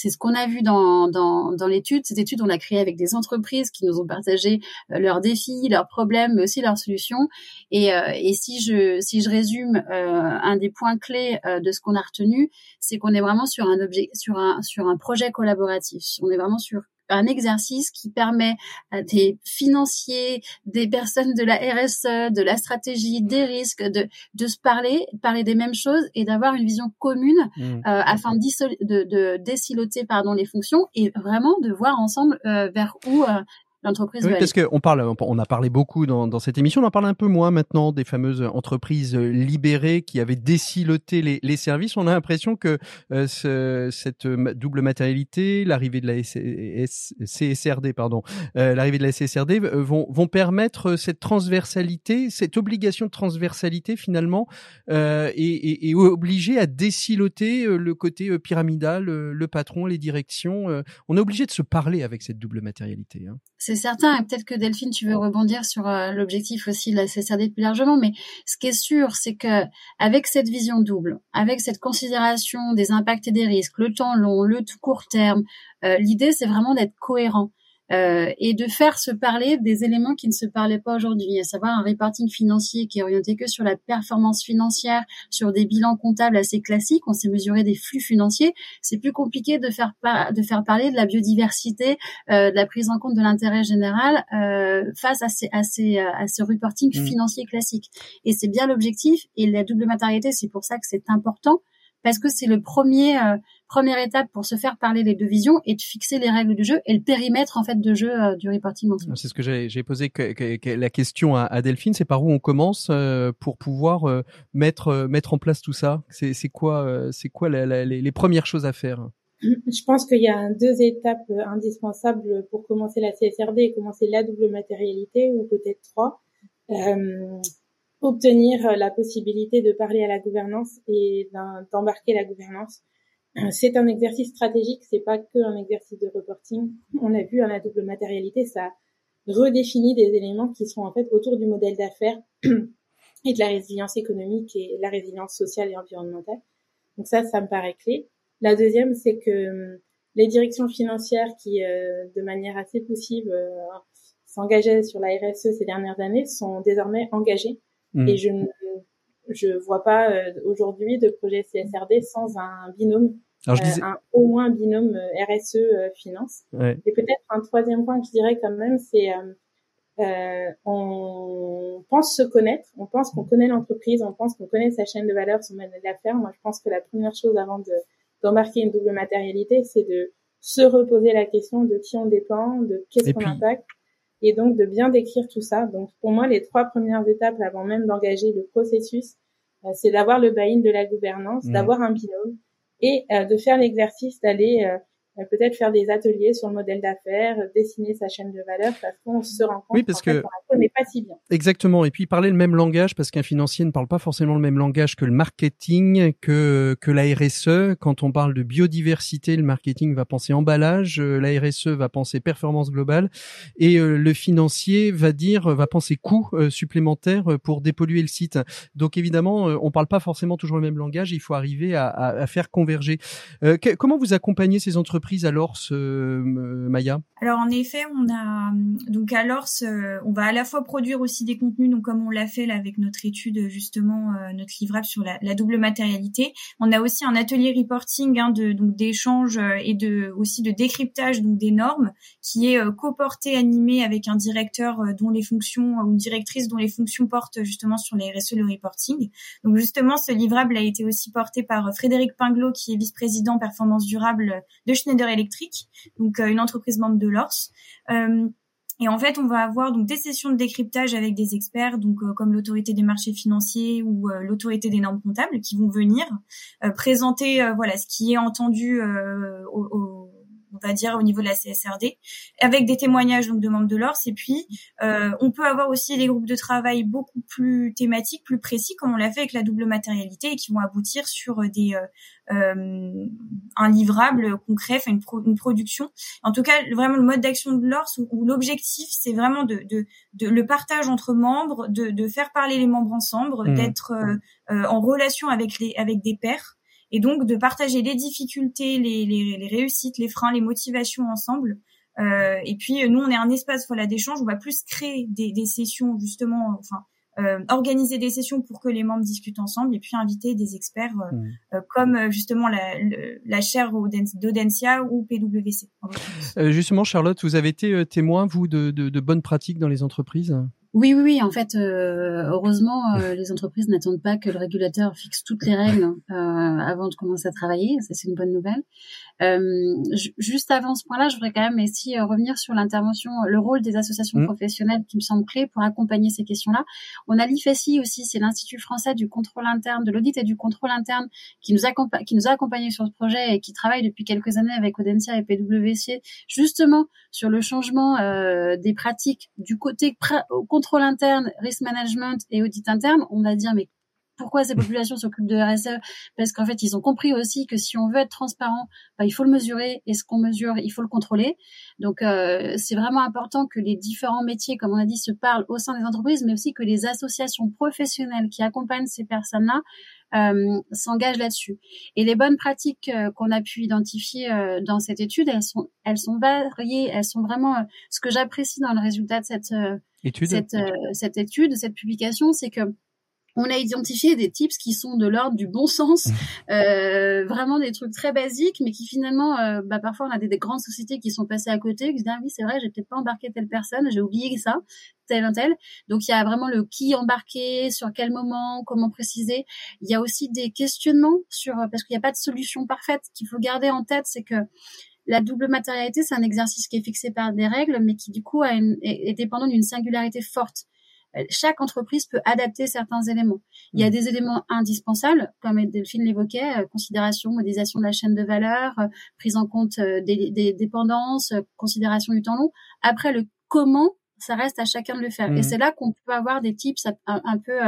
C'est ce qu'on a vu dans, dans, dans l'étude. Cette étude, on l'a créée avec des entreprises qui nous ont partagé euh, leurs défis, leurs problèmes, mais aussi leurs solutions. Et, euh, et si je si je résume euh, un des points clés de ce qu'on a retenu, c'est qu'on est vraiment sur un objet, sur un sur un projet collaboratif. On est vraiment sur un exercice qui permet à des financiers, des personnes de la RSE, de la stratégie, des risques, de, de se parler, parler des mêmes choses et d'avoir une vision commune mmh. euh, afin de, de, de désiloter pardon les fonctions et vraiment de voir ensemble euh, vers où euh, l'entreprise oui, parce qu'on parle, on a parlé beaucoup dans, dans, cette émission, on en parle un peu moins maintenant des fameuses entreprises euh, libérées qui avaient déciloté les, les services. On a l'impression que euh, ce, cette double matérialité, l'arrivée de la CSRD, pardon, euh, l'arrivée de la CSRD vont, vont permettre cette transversalité, cette obligation de transversalité finalement, euh, et, et, et, obliger à déciloter le côté pyramidal, le patron, les directions. on est obligé de se parler avec cette double matérialité. Hein. C'est certain, et peut-être que Delphine, tu veux rebondir sur euh, l'objectif aussi de la CSRD plus largement, mais ce qui est sûr, c'est que avec cette vision double, avec cette considération des impacts et des risques, le temps long, le court terme, euh, l'idée c'est vraiment d'être cohérent. Euh, et de faire se parler des éléments qui ne se parlaient pas aujourd'hui, à savoir un reporting financier qui est orienté que sur la performance financière, sur des bilans comptables assez classiques. On sait mesurer des flux financiers. C'est plus compliqué de faire de faire parler de la biodiversité, euh, de la prise en compte de l'intérêt général euh, face à ces à ces à ce reporting mmh. financier classique. Et c'est bien l'objectif. Et la double matérialité, c'est pour ça que c'est important parce que c'est le premier euh, première étape pour se faire parler les deux visions et de fixer les règles du jeu et le périmètre en fait de jeu euh, du reporting. C'est ce que j'ai posé que, la question à, Delphine, c'est par où on commence euh, pour pouvoir mettre mettre en place tout ça? C'est quoi c'est quoi les, premières choses à faire? Je pense qu'il y a deux étapes indispensables pour commencer la CSRD et commencer la double matérialité ou peut-être trois. Euh, obtenir euh, la possibilité de parler à la gouvernance et d'embarquer la gouvernance. Euh, c'est un exercice stratégique, c'est pas que un exercice de reporting. On l'a vu à la double matérialité, ça redéfinit des éléments qui sont en fait autour du modèle d'affaires et de la résilience économique et la résilience sociale et environnementale. Donc ça, ça me paraît clé. La deuxième, c'est que euh, les directions financières qui, de manière assez poussive, s'engageaient sur la RSE ces dernières années sont désormais engagées et mm. je ne je vois pas aujourd'hui de projet CSRD sans un binôme alors, je disais... un, au moins un binôme RSE finance. Et peut-être un troisième point que je dirais quand même, c'est euh, on pense se connaître, on pense qu'on connaît l'entreprise, on pense qu'on connaît sa chaîne de valeur, son modèle d'affaires. Moi, je pense que la première chose avant de d'embarquer une double matérialité, c'est de se reposer la question de qui on dépend, de qu'est-ce qu'on impacte, et donc de bien décrire tout ça. Donc, pour moi, les trois premières étapes avant même d'engager le processus, euh, c'est d'avoir le buy-in de la gouvernance, mmh. d'avoir un binôme et euh, de faire l'exercice d'aller euh, peut-être faire des ateliers sur le modèle d'affaires, dessiner sa chaîne de valeur parce qu'on se rend compte oui, parce que n'est pas si bien. Exactement. Et puis parler le même langage parce qu'un financier ne parle pas forcément le même langage que le marketing, que que la RSE. Quand on parle de biodiversité, le marketing va penser emballage, euh, la RSE va penser performance globale et euh, le financier va dire va penser coûts euh, supplémentaires pour dépolluer le site. Donc évidemment, on parle pas forcément toujours le même langage. Il faut arriver à, à, à faire converger. comment vous accompagnez ces entreprises alors, ce Maya? Alors en effet, on a donc à l'ORS, on va à la fois produire aussi des contenus, donc comme on l'a fait là avec notre étude justement, euh, notre livrable sur la, double matérialité. On a aussi un atelier reporting hein, de donc d'échange euh, et de aussi de décryptage donc des normes qui est euh, coporté animé avec un directeur dont les fonctions ou une directrice dont les fonctions portent justement sur les RSE le reporting. Donc justement, ce livrable a été aussi porté par Frédéric Pinglot qui est vice-président performance durable de Schneider électrique, donc euh, une entreprise membre de l'ORS. Euh, et en fait, on va avoir donc des sessions de décryptage avec des experts, donc euh, comme l'autorité des marchés financiers ou l'autorité des normes comptables, qui vont venir présenter voilà ce qui est entendu au, on va dire au niveau de la CSRD, avec des témoignages donc de membres de l'ORS. Et puis, euh, on peut avoir aussi des groupes de travail beaucoup plus thématiques, plus précis, comme on l'a fait avec la double matérialité, et qui vont aboutir sur des euh, euh un livrable concret, enfin une, une, production. En tout cas, vraiment le mode d'action de l'ORS où, l'objectif, c'est vraiment de, de, de, le partage entre membres, de, de faire parler les membres ensemble, mmh. d'être euh, euh, en relation avec les avec des pairs et donc de partager les difficultés, les, les, les réussites, les freins, les motivations ensemble. Euh, et puis nous, on est un espace voilà d'échange. On va plus créer des, des sessions justement, enfin euh, organiser des sessions pour que les membres discutent ensemble et puis inviter des experts euh, mmh. euh comme euh, justement la, la chaire d'Audencia ou PwC. Euh, justement, Charlotte, vous avez été témoin vous de, de, de bonnes pratiques dans les entreprises? Oui, oui, oui. En fait, euh, heureusement, euh, les entreprises n'attendent pas que le régulateur fixe toutes les règles euh, avant de commencer à travailler. Ça, c'est une bonne nouvelle. Juste avant ce point-là, je voudrais quand même aussi revenir sur l'intervention, le rôle des associations mmh. professionnelles qui me semble clé pour accompagner ces questions-là. On a l'IFSI aussi, c'est l'Institut français du contrôle interne, de l'audit et du contrôle interne, qui nous, accompagne, qui nous a accompagnés sur ce projet et qui travaille depuis quelques années avec Audencia et PwC, justement sur le changement des pratiques du côté contrôle interne, risk management et audit interne, on va dire mais pourquoi ces populations s'occupent de RSE Parce qu'en fait, ils ont compris aussi que si on veut être transparent, bah, il faut le mesurer et ce qu'on mesure, il faut le contrôler. Donc, euh, c'est vraiment important que les différents métiers, comme on a dit, se parlent au sein des entreprises, mais aussi que les associations professionnelles qui accompagnent ces personnes-là euh, s'engagent là-dessus. Et les bonnes pratiques euh, qu'on a pu identifier euh, dans cette étude, elles sont, elles sont variées, elles sont vraiment ce que j'apprécie dans le résultat de cette étude, cette, cette étude, cette publication, c'est que on a identifié des tips qui sont de l'ordre du bon sens, euh, vraiment des trucs très basiques, mais qui finalement, euh, bah, parfois on a des, grandes sociétés qui sont passées à côté, qui se disent ah oui c'est vrai, j'ai peut-être pas embarqué telle personne, j'ai oublié ça, tel un tel. Donc il y a vraiment le qui embarquer, sur quel moment, comment préciser. Il y a aussi des questionnements sur parce qu'il n'y a pas de solution parfaite qu'il faut garder en tête, c'est que la double matérialité, c'est un exercice qui est fixé par des règles, mais qui du coup a une, est dépendant d'une singularité forte. Euh, chaque entreprise peut adapter certains éléments. Il y a mm. des éléments indispensables, comme Delphine l'évoquait, euh, considération, modélisation de la chaîne de valeur, euh, prise en compte des, dépendances, considération du temps long. Après, le comment, ça reste à chacun de le faire. Et mm. c'est là qu'on peut avoir des tips un, peu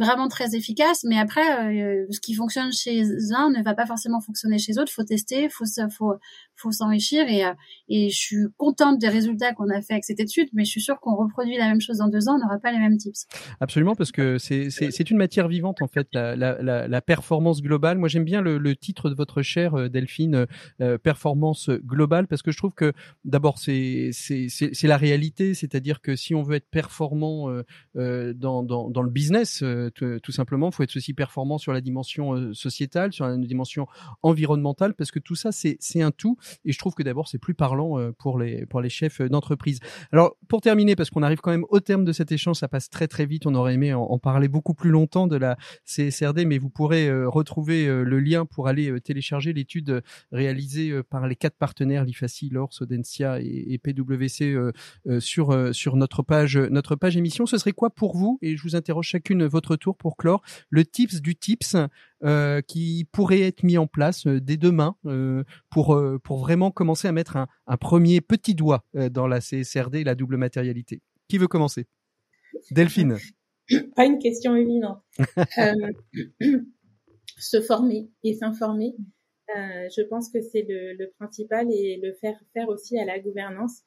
vraiment très efficace. Mais après, euh, ce qui fonctionne chez un ne va pas forcément fonctionner chez d'autres. Faut tester, faut faut faut s'enrichir. Et euh, et je suis contente des résultats qu'on a fait avec cette étude, mais je suis sûre qu'on reproduit la même chose dans deux ans, on n'aura pas les mêmes tips. Absolument, parce que c'est une matière vivante en fait, la la performance globale. Moi, j'aime bien le, titre de votre chère euh, Delphine, performance globale, parce que je trouve que d'abord c'est la réalité, c'est-à-dire que si on veut être performant dans dans le business tout simplement. Il faut être aussi performant sur la dimension sociétale, sur la dimension environnementale, parce que tout ça, c'est un tout. Et je trouve que d'abord, c'est plus parlant pour les pour les chefs d'entreprise. Alors, pour terminer, parce qu'on arrive quand même au terme de cet échange, ça passe très très vite. On aurait aimé en, parler beaucoup plus longtemps de la CSRD, mais vous pourrez retrouver le lien pour aller télécharger l'étude réalisée par les quatre partenaires, l'IFACI, l'ORS, Audencia et, et PwC sur sur notre page notre page émission. Ce serait quoi pour vous? Et je vous interroge chacune votre tour pour clore le tips du tips euh, qui pourrait être mis en place euh, dès demain euh, pour pour vraiment commencer à mettre un, un premier petit doigt dans la CSRD, la double matérialité. Qui veut commencer? Delphine. Pas une question évidente. se former et s'informer. je pense que c'est le, le, principal et le faire faire aussi à la gouvernance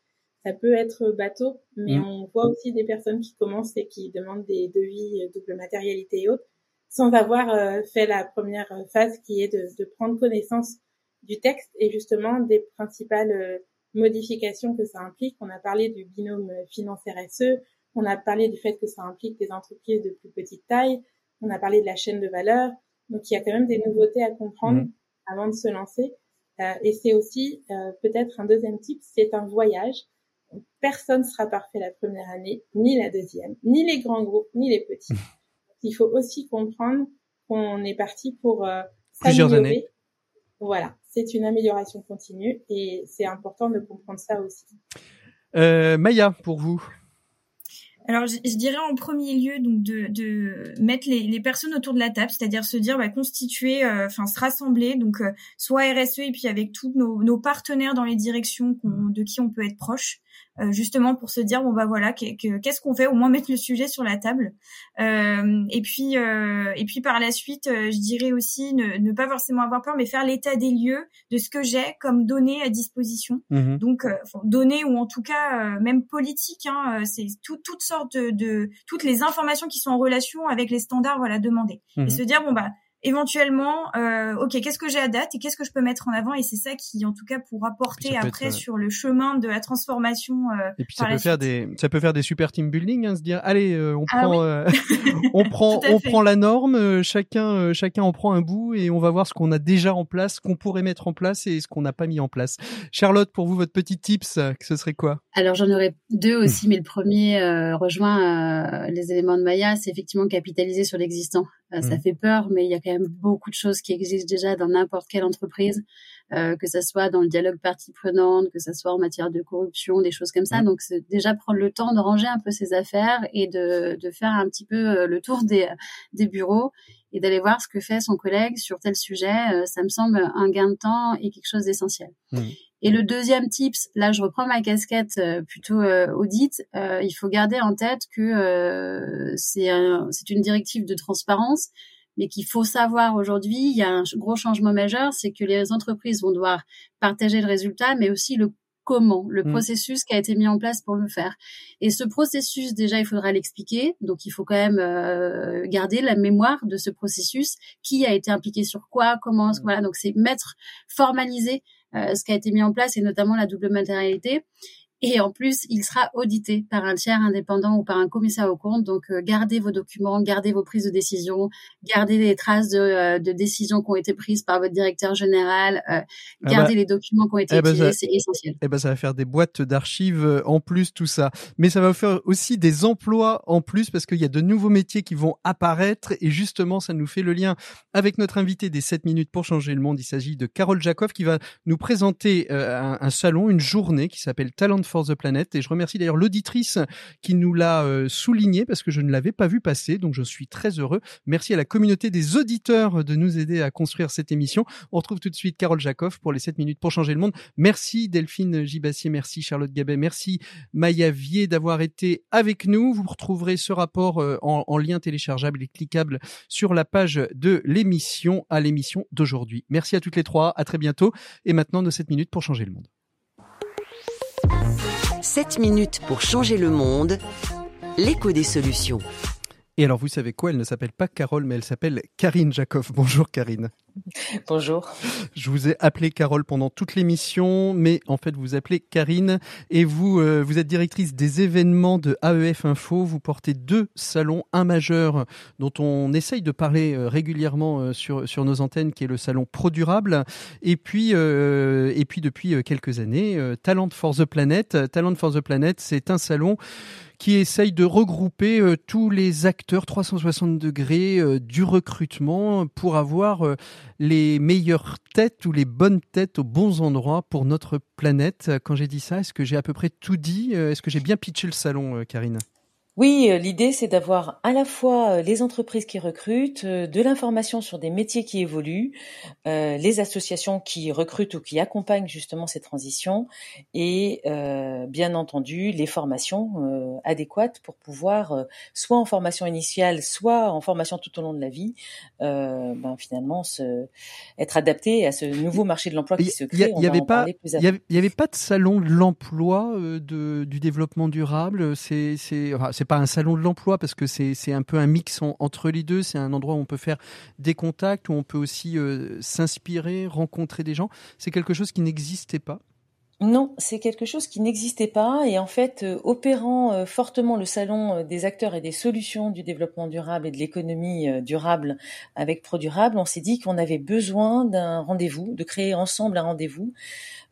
ça peut être bateau, mais mm. on voit aussi des personnes qui commencent et qui demandent des devis double matérialité et autres, sans avoir euh, fait la première phase qui est de, de, prendre connaissance du texte et justement des principales euh, modifications que ça implique. On a parlé du binôme finance-RSE, on a parlé du fait que ça implique des entreprises de plus petite taille, on a parlé de la chaîne de valeur. Donc il y a quand même des nouveautés à comprendre mm. avant de se lancer. Euh, et c'est aussi peut-être un deuxième type, c'est un voyage personne ne sera parfait la première année, ni la deuxième, ni les grands groupes, ni les petits. Il faut aussi comprendre qu'on est parti pour euh, plusieurs années. Voilà, c'est une amélioration continue et c'est important de comprendre ça aussi. Euh, Maya, pour vous alors, je, dirais en premier lieu donc de, de mettre les, les, personnes autour de la table, c'est-à-dire se dire bah, constituer, euh, enfin se rassembler, donc euh, soit RSE et puis avec tous nos, nos partenaires dans les directions de qui on peut être proche, euh, justement pour se dire bon bah voilà qu'est-ce qu'on fait au moins mettre le sujet sur la table. Euh, et puis euh, et puis par la suite je dirais aussi ne, ne, pas forcément avoir peur mais faire l'état des lieux de ce que j'ai comme données à disposition. Mmh donc données ou en tout cas même politique hein, c'est tout, toutes sortes de, toutes les informations qui sont en relation avec les standards voilà demandés. Et mmh se dire bon bah éventuellement, euh, ok, qu'est-ce que j'ai à date et qu'est-ce que je peux mettre en avant et c'est ça qui, en tout cas, pourra porter après euh, sur le chemin de la transformation. Euh, et puis ça peut faire des, ça peut faire des super team building, hein, se dire, allez, euh, on, ah prend, on prend, on prend la norme, chacun, chacun en prend un bout et on va voir ce qu'on a déjà en place, qu'on pourrait mettre en place et ce qu'on n'a pas mis en place. Charlotte, pour vous, votre petit tips, ce serait quoi? Alors j'en aurais deux aussi, mais le premier rejoint les éléments de Maya, c'est effectivement capitaliser sur l'existant. Ça mmh. fait peur, mais il y a quand même beaucoup de choses qui existent déjà dans n'importe quelle entreprise, euh, que ça soit dans le dialogue partie prenante, que ça soit en matière de corruption, des choses comme ça. Donc, c'est déjà prendre le temps de ranger un peu ses affaires et de, de faire un petit peu euh, le tour des, des bureaux et d'aller voir ce que fait son collègue sur tel sujet. Euh, ça me semble un gain de temps et quelque chose d'essentiel. Mmh. Et le deuxième tips, là je reprends ma casquette plutôt audit, il faut garder en tête que c'est c'est une directive de transparence, mais qu'il faut savoir aujourd'hui, il y a un gros changement majeur, c'est que les entreprises vont devoir partager le résultat, mais aussi le comment, le mmh. processus qui a été mis en place pour le faire. Et ce processus, déjà, il faudra l'expliquer. Donc, il faut quand même euh, garder la mémoire de ce processus, qui a été impliqué sur quoi, comment, mmh. voilà. Donc, c'est mettre, formaliser euh, ce qui a été mis en place et notamment la double matérialité. Et en plus, il sera audité par un tiers indépendant ou par un commissaire au compte. Donc, euh, gardez vos documents, gardez vos prises de décision, gardez les traces de, euh, de décisions qui ont été prises par votre directeur général, euh, ah gardez bah, les documents qui ont été eh ben, c'est essentiel. Eh ben, ça va faire des boîtes d'archives en plus, tout ça. Mais ça va faire aussi des emplois en plus parce qu'il y a de nouveaux métiers qui vont apparaître et justement, ça nous fait le lien avec notre invité des 7 minutes pour changer le monde. Il s'agit de Carole Jacob qui va nous présenter un, un salon, une journée qui s'appelle Talent for the Planet. Et je remercie d'ailleurs l'auditrice qui nous l'a euh, souligné parce que je ne l'avais pas vu passer. Donc je suis très heureux. Merci à la communauté des auditeurs de nous aider à construire cette émission. On retrouve tout de suite Carole Jacob pour les 7 minutes pour changer le monde. Merci Delphine Gibassier, merci Charlotte Gabet, merci Maya Vier d'avoir été avec nous. Vous retrouverez ce rapport euh, en, en lien téléchargeable et cliquable sur la page de l'émission à l'émission d'aujourd'hui. Merci à toutes les trois, à très bientôt. Et maintenant nos 7 minutes pour changer le monde. 7 minutes pour changer le monde, l'écho des solutions. Et alors, vous savez quoi? Elle ne s'appelle pas Carole, mais elle s'appelle Karine Jacob. Bonjour Karine. Bonjour. Je vous ai appelé Carole pendant toute l'émission, mais en fait vous appelez Karine et vous euh, vous êtes directrice des événements de AEF Info. Vous portez deux salons, un majeur dont on essaye de parler euh, régulièrement euh, sur sur nos antennes, qui est le salon Pro Durable, et puis et puis depuis quelques années Talent for the Planet. Talent for the Planet, c'est un salon qui essaye de regrouper euh, tous les acteurs 360 degrés euh, du recrutement pour avoir euh, les meilleures têtes ou les bonnes têtes aux bons endroits pour notre planète. Quand j'ai dit ça, est-ce que j'ai à peu près tout dit? Est-ce que j'ai bien pitché le salon, Karine? Oui, euh, l'idée c'est d'avoir à la fois euh, les entreprises qui recrutent, euh, de l'information sur des métiers qui évoluent, les associations qui recrutent ou qui accompagnent justement ces transitions et bien entendu les formations adéquates pour pouvoir soit en formation initiale, soit en formation tout au long de la vie, ben, finalement se, être adapté à ce nouveau marché de l'emploi qui se crée. Il n'y avait pas, y avait pas de salon de l'emploi du développement durable. C'est, c'est, pas un salon de l'emploi parce que c'est un peu un mix entre les deux. C'est un endroit où on peut faire des contacts, où on peut aussi euh, s'inspirer, rencontrer des gens. C'est quelque chose qui n'existait pas. Non, c'est quelque chose qui n'existait pas et en fait, euh, opérant euh, fortement le salon des acteurs et des solutions du développement durable et de l'économie durable avec ProDurable, on s'est dit qu'on avait besoin d'un rendez-vous, de créer ensemble un rendez-vous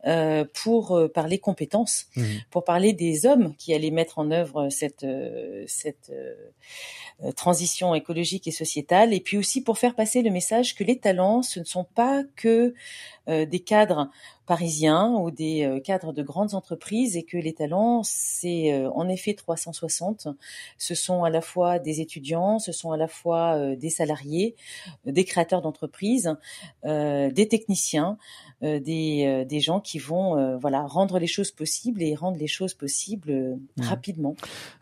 euh, pour euh, parler compétences, mmh. pour parler des hommes qui allaient mettre en œuvre cette euh, cette transition écologique et sociétale, et puis aussi pour faire passer le message que les talents, ce ne sont pas que des cadres parisiens ou des cadres de grandes entreprises et que les talents, c'est en effet 360. Ce sont à la fois des étudiants, ce sont à la fois des salariés, des créateurs d'entreprises, des techniciens, des, des gens qui vont voilà rendre les choses possibles et rendre les choses possibles mmh. rapidement.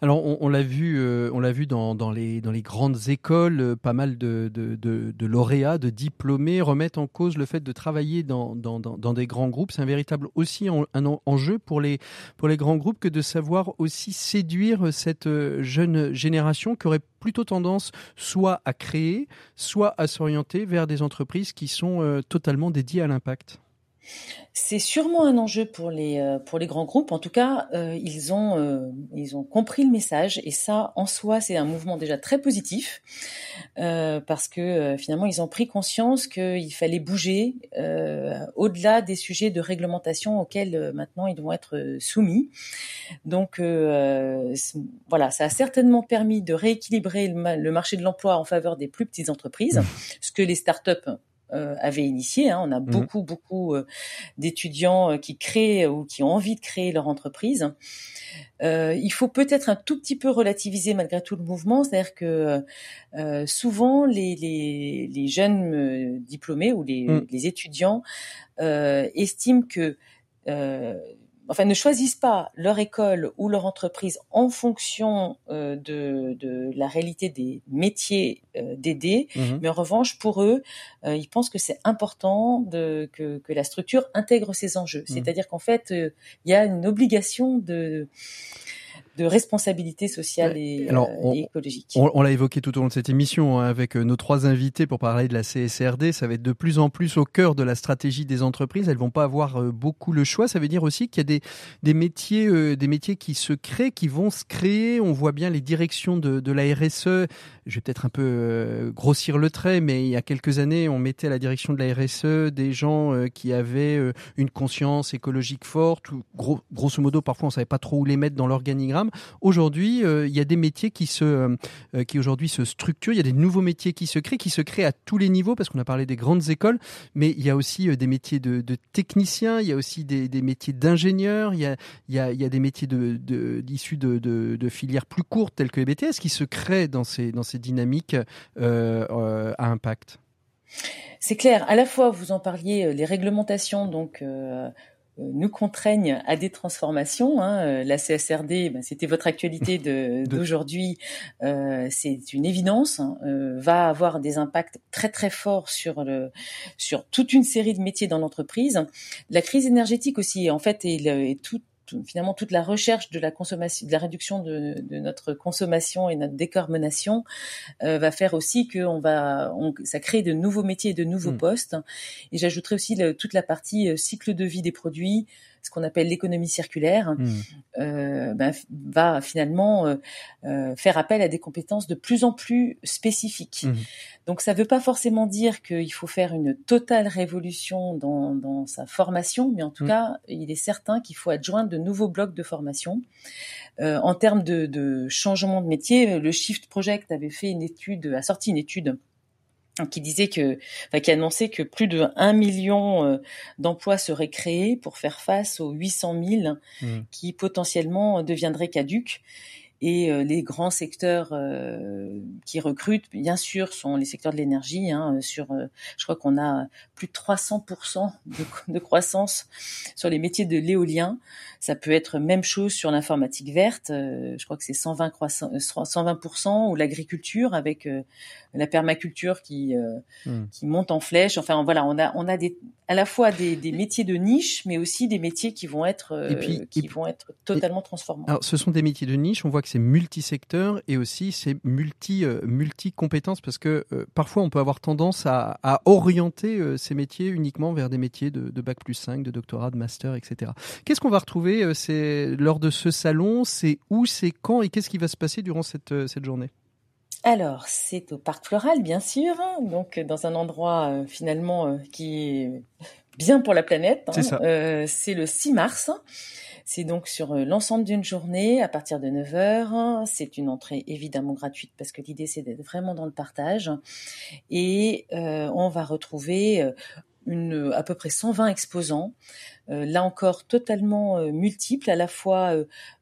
Alors on, l'a vu, on l'a vu dans, dans, les dans les grandes écoles, pas mal de, de, de, de lauréats, de diplômés remettent en cause le fait de travailler dans, dans, dans des grands C'est un véritable aussi enjeu pour les, pour les grands groupes que de savoir aussi séduire cette euh, jeune génération qui aurait plutôt tendance soit à créer, soit à s'orienter vers des entreprises qui sont euh, totalement dédiées à l'impact. C'est sûrement un enjeu pour les euh, pour les grands groupes. En tout cas, euh, ils ont euh, ils ont compris le message et ça, en soi, c'est un mouvement déjà très positif parce que finalement, ils ont pris conscience qu'il fallait bouger au-delà des sujets de réglementation auxquels maintenant ils vont être soumis. Donc voilà, ça a certainement permis de rééquilibrer le, marché de l'emploi en faveur des plus petites entreprises, ce que les startups euh, avait initié. Hein. On a mmh beaucoup, beaucoup euh, d'étudiants euh, qui créent ou qui ont envie de créer leur entreprise. il faut peut-être un tout petit peu relativiser malgré tout le mouvement, c'est-à-dire que souvent les, les, les jeunes diplômés ou les, mmh. les étudiants estiment que enfin ne choisissent pas leur école ou leur entreprise en fonction euh, de, de, la réalité des métiers euh, d'aider, mmh mais en revanche pour eux, euh, ils pensent que c'est important de, que, que, la structure intègre ces enjeux. Mmh. C'est-à-dire qu'en fait, il y a une obligation de de responsabilité sociale et, euh, écologique. On, l'a évoqué tout au long de cette émission hein, avec euh, nos trois invités pour parler de la CSRD. Ça va être de plus en plus au cœur de la stratégie des entreprises. Elles vont pas avoir euh, beaucoup le choix. Ça veut dire aussi qu'il y a des, des métiers, des métiers qui se créent, qui vont se créer. On voit bien les directions de, de la RSE. Je vais peut-être un peu grossir le trait, mais il y a quelques années, on mettait à la direction de la RSE des gens qui avaient une conscience écologique forte. Ou, gros, grosso modo, parfois, on savait pas trop où les mettre dans l'organigramme. Aujourd'hui, euh, il y a des métiers qui se, euh, euh, qui aujourd'hui se structurent. Il y a des nouveaux métiers qui se créent, qui se créent à tous les niveaux, parce qu'on a parlé des grandes écoles, mais il y a aussi des métiers de, techniciens, il y a aussi des, métiers d'ingénieurs, il y a, y a, y a des métiers de, de, issus de, filières plus courtes telles que les BTS qui se créent dans ces, dans ces dynamiques à impact. C'est clair. À la fois, vous en parliez, les réglementations, donc nous contraignent à des transformations. Hein. Euh, la CSRD, ben, c'était votre actualité d'aujourd'hui, euh, c'est une évidence, hein. va avoir des impacts très très forts sur le sur toute une série de métiers dans l'entreprise. La crise énergétique aussi, en fait, et, tout finalement toute la recherche de la consommation, de la réduction de, de notre consommation et notre décarbonation va faire aussi que on va, on, ça crée de nouveaux métiers et de nouveaux mmh. postes. Et j'ajouterai aussi toute la partie cycle de vie des produits, ce qu'on appelle l'économie circulaire, mmh. euh, ben, va finalement euh, euh, faire appel à des compétences de plus en plus spécifiques. Mmh. Donc ça ne veut pas forcément dire qu'il faut faire une totale révolution dans, dans sa formation, mais en tout mmh. cas, il est certain qu'il faut adjoindre de nouveaux blocs de formation. Euh, en termes de, de changement de métier, le Shift Project avait fait une étude, a sorti une étude qui disait que, enfin, qui annonçait que plus de 1 million euh, d'emplois seraient créés pour faire face aux 800 000 mmh. qui potentiellement deviendraient caduques. Et euh, les grands secteurs euh, qui recrutent, bien sûr, sont les secteurs de l'énergie. Hein, sur, je crois qu'on a plus de 300% de, de, croissance sur les métiers de l'éolien. Ça peut être même chose sur l'informatique verte. je crois que c'est 120 120% ou l'agriculture avec la permaculture qui euh, hmm. qui monte en flèche. Enfin voilà, on a on a des à la fois des, des métiers de niche, mais aussi des métiers qui vont être euh, puis, qui vont être totalement transformés. Alors ce sont des métiers de niche. On voit que c'est multisecteur et aussi c'est multi euh, multi compétences parce que parfois on peut avoir tendance à, à orienter ces métiers uniquement vers des métiers de, de, bac plus 5, de doctorat, de master, etc. Qu'est-ce qu'on va retrouver c'est lors de ce salon C'est où, c'est quand et qu'est-ce qui va se passer durant cette cette journée? Alors, c'est au Parc Floral, bien sûr, donc dans un endroit euh, finalement euh, qui est bien pour la planète. Hein. Euh, c'est le 6 mars. C'est donc sur l'ensemble d'une journée à partir de 9h. C'est une entrée évidemment gratuite parce que l'idée c'est d'être vraiment dans le partage. Et on va retrouver une, à peu près 120 exposants euh, là encore totalement euh, multiples, à la fois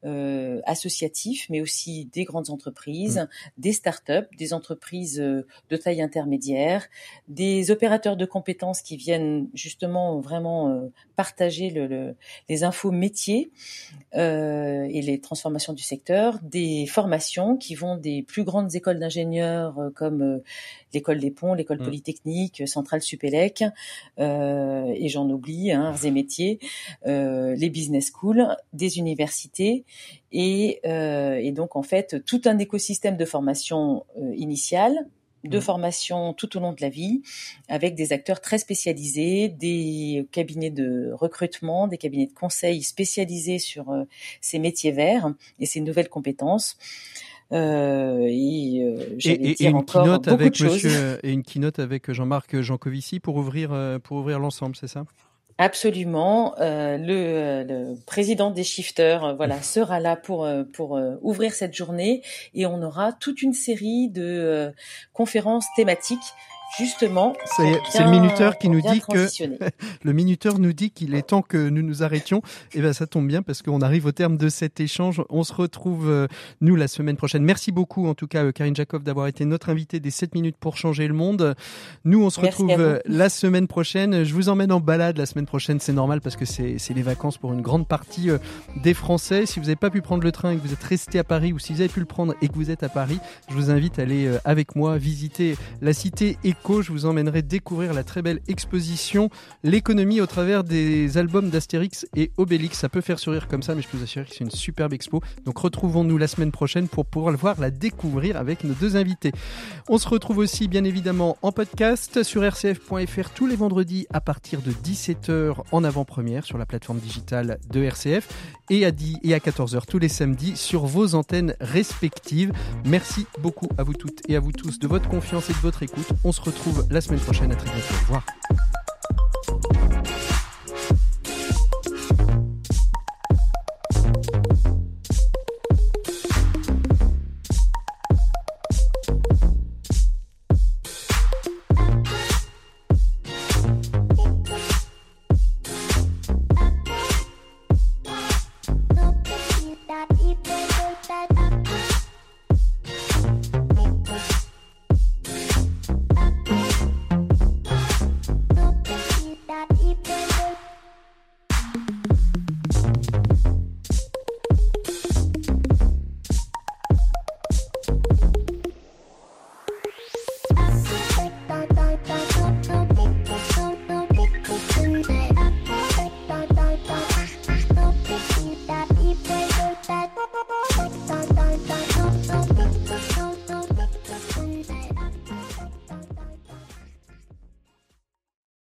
euh, associatifs, mais aussi des grandes entreprises, mmh. des start-up, des entreprises de taille intermédiaire, des opérateurs de compétences qui viennent justement vraiment partager le, les infos métiers et les transformations du secteur, des formations qui vont des plus grandes écoles d'ingénieurs comme l'école des ponts, l'école mmh. polytechnique, Centrale Supélec, et j'en oublie, hein, arts et métiers, euh, les business schools, des universités et, euh, et, donc en fait tout un écosystème de formation euh, initiale de mmh. formation tout au long de la vie, avec des acteurs très spécialisés, des cabinets de recrutement, des cabinets de conseil spécialisés sur ces métiers verts et ces nouvelles compétences. Euh, et, euh, et, une keynote avec Monsieur et une keynote avec Jean-Marc Jancovici pour ouvrir pour ouvrir l'ensemble, c'est ça? Absolument. Euh, le, le, président des shifters, euh, voilà, sera là pour euh, pour ouvrir cette journée et on aura toute une série de conférences thématiques Justement, c'est le minuteur qui nous dit que le minuteur nous dit qu'il est temps que nous nous arrêtions. Et eh ben ça tombe bien parce qu'on arrive au terme de cet échange. On se retrouve euh, nous la semaine prochaine. Merci beaucoup en tout cas euh, Karine Jacob d'avoir été notre invitée des 7 minutes pour changer le monde. Nous on se retrouve euh, la semaine prochaine. Je vous emmène en balade la semaine prochaine, c'est normal parce que c'est les vacances pour une grande partie des Français. Si vous n'avez pas pu prendre le train et que vous êtes resté à Paris ou si vous avez pu le prendre et que vous êtes à Paris, je vous invite à aller avec moi visiter la cité et je vous emmènerai découvrir la très belle exposition L'économie au travers des albums d'Astérix et Obélix. Ça peut faire sourire comme ça, mais je peux vous assurer que c'est une superbe expo. Donc retrouvons-nous la semaine prochaine pour pouvoir le voir, la découvrir avec nos deux invités. On se retrouve aussi bien évidemment en podcast sur rcf.fr tous les vendredis à partir de 17h en avant-première sur la plateforme digitale de RCF et à, 10 et à 14h tous les samedis sur vos antennes respectives. Merci beaucoup à vous toutes et à vous tous de votre confiance et de votre écoute. On se retrouve la semaine prochaine. À très bientôt. Au revoir.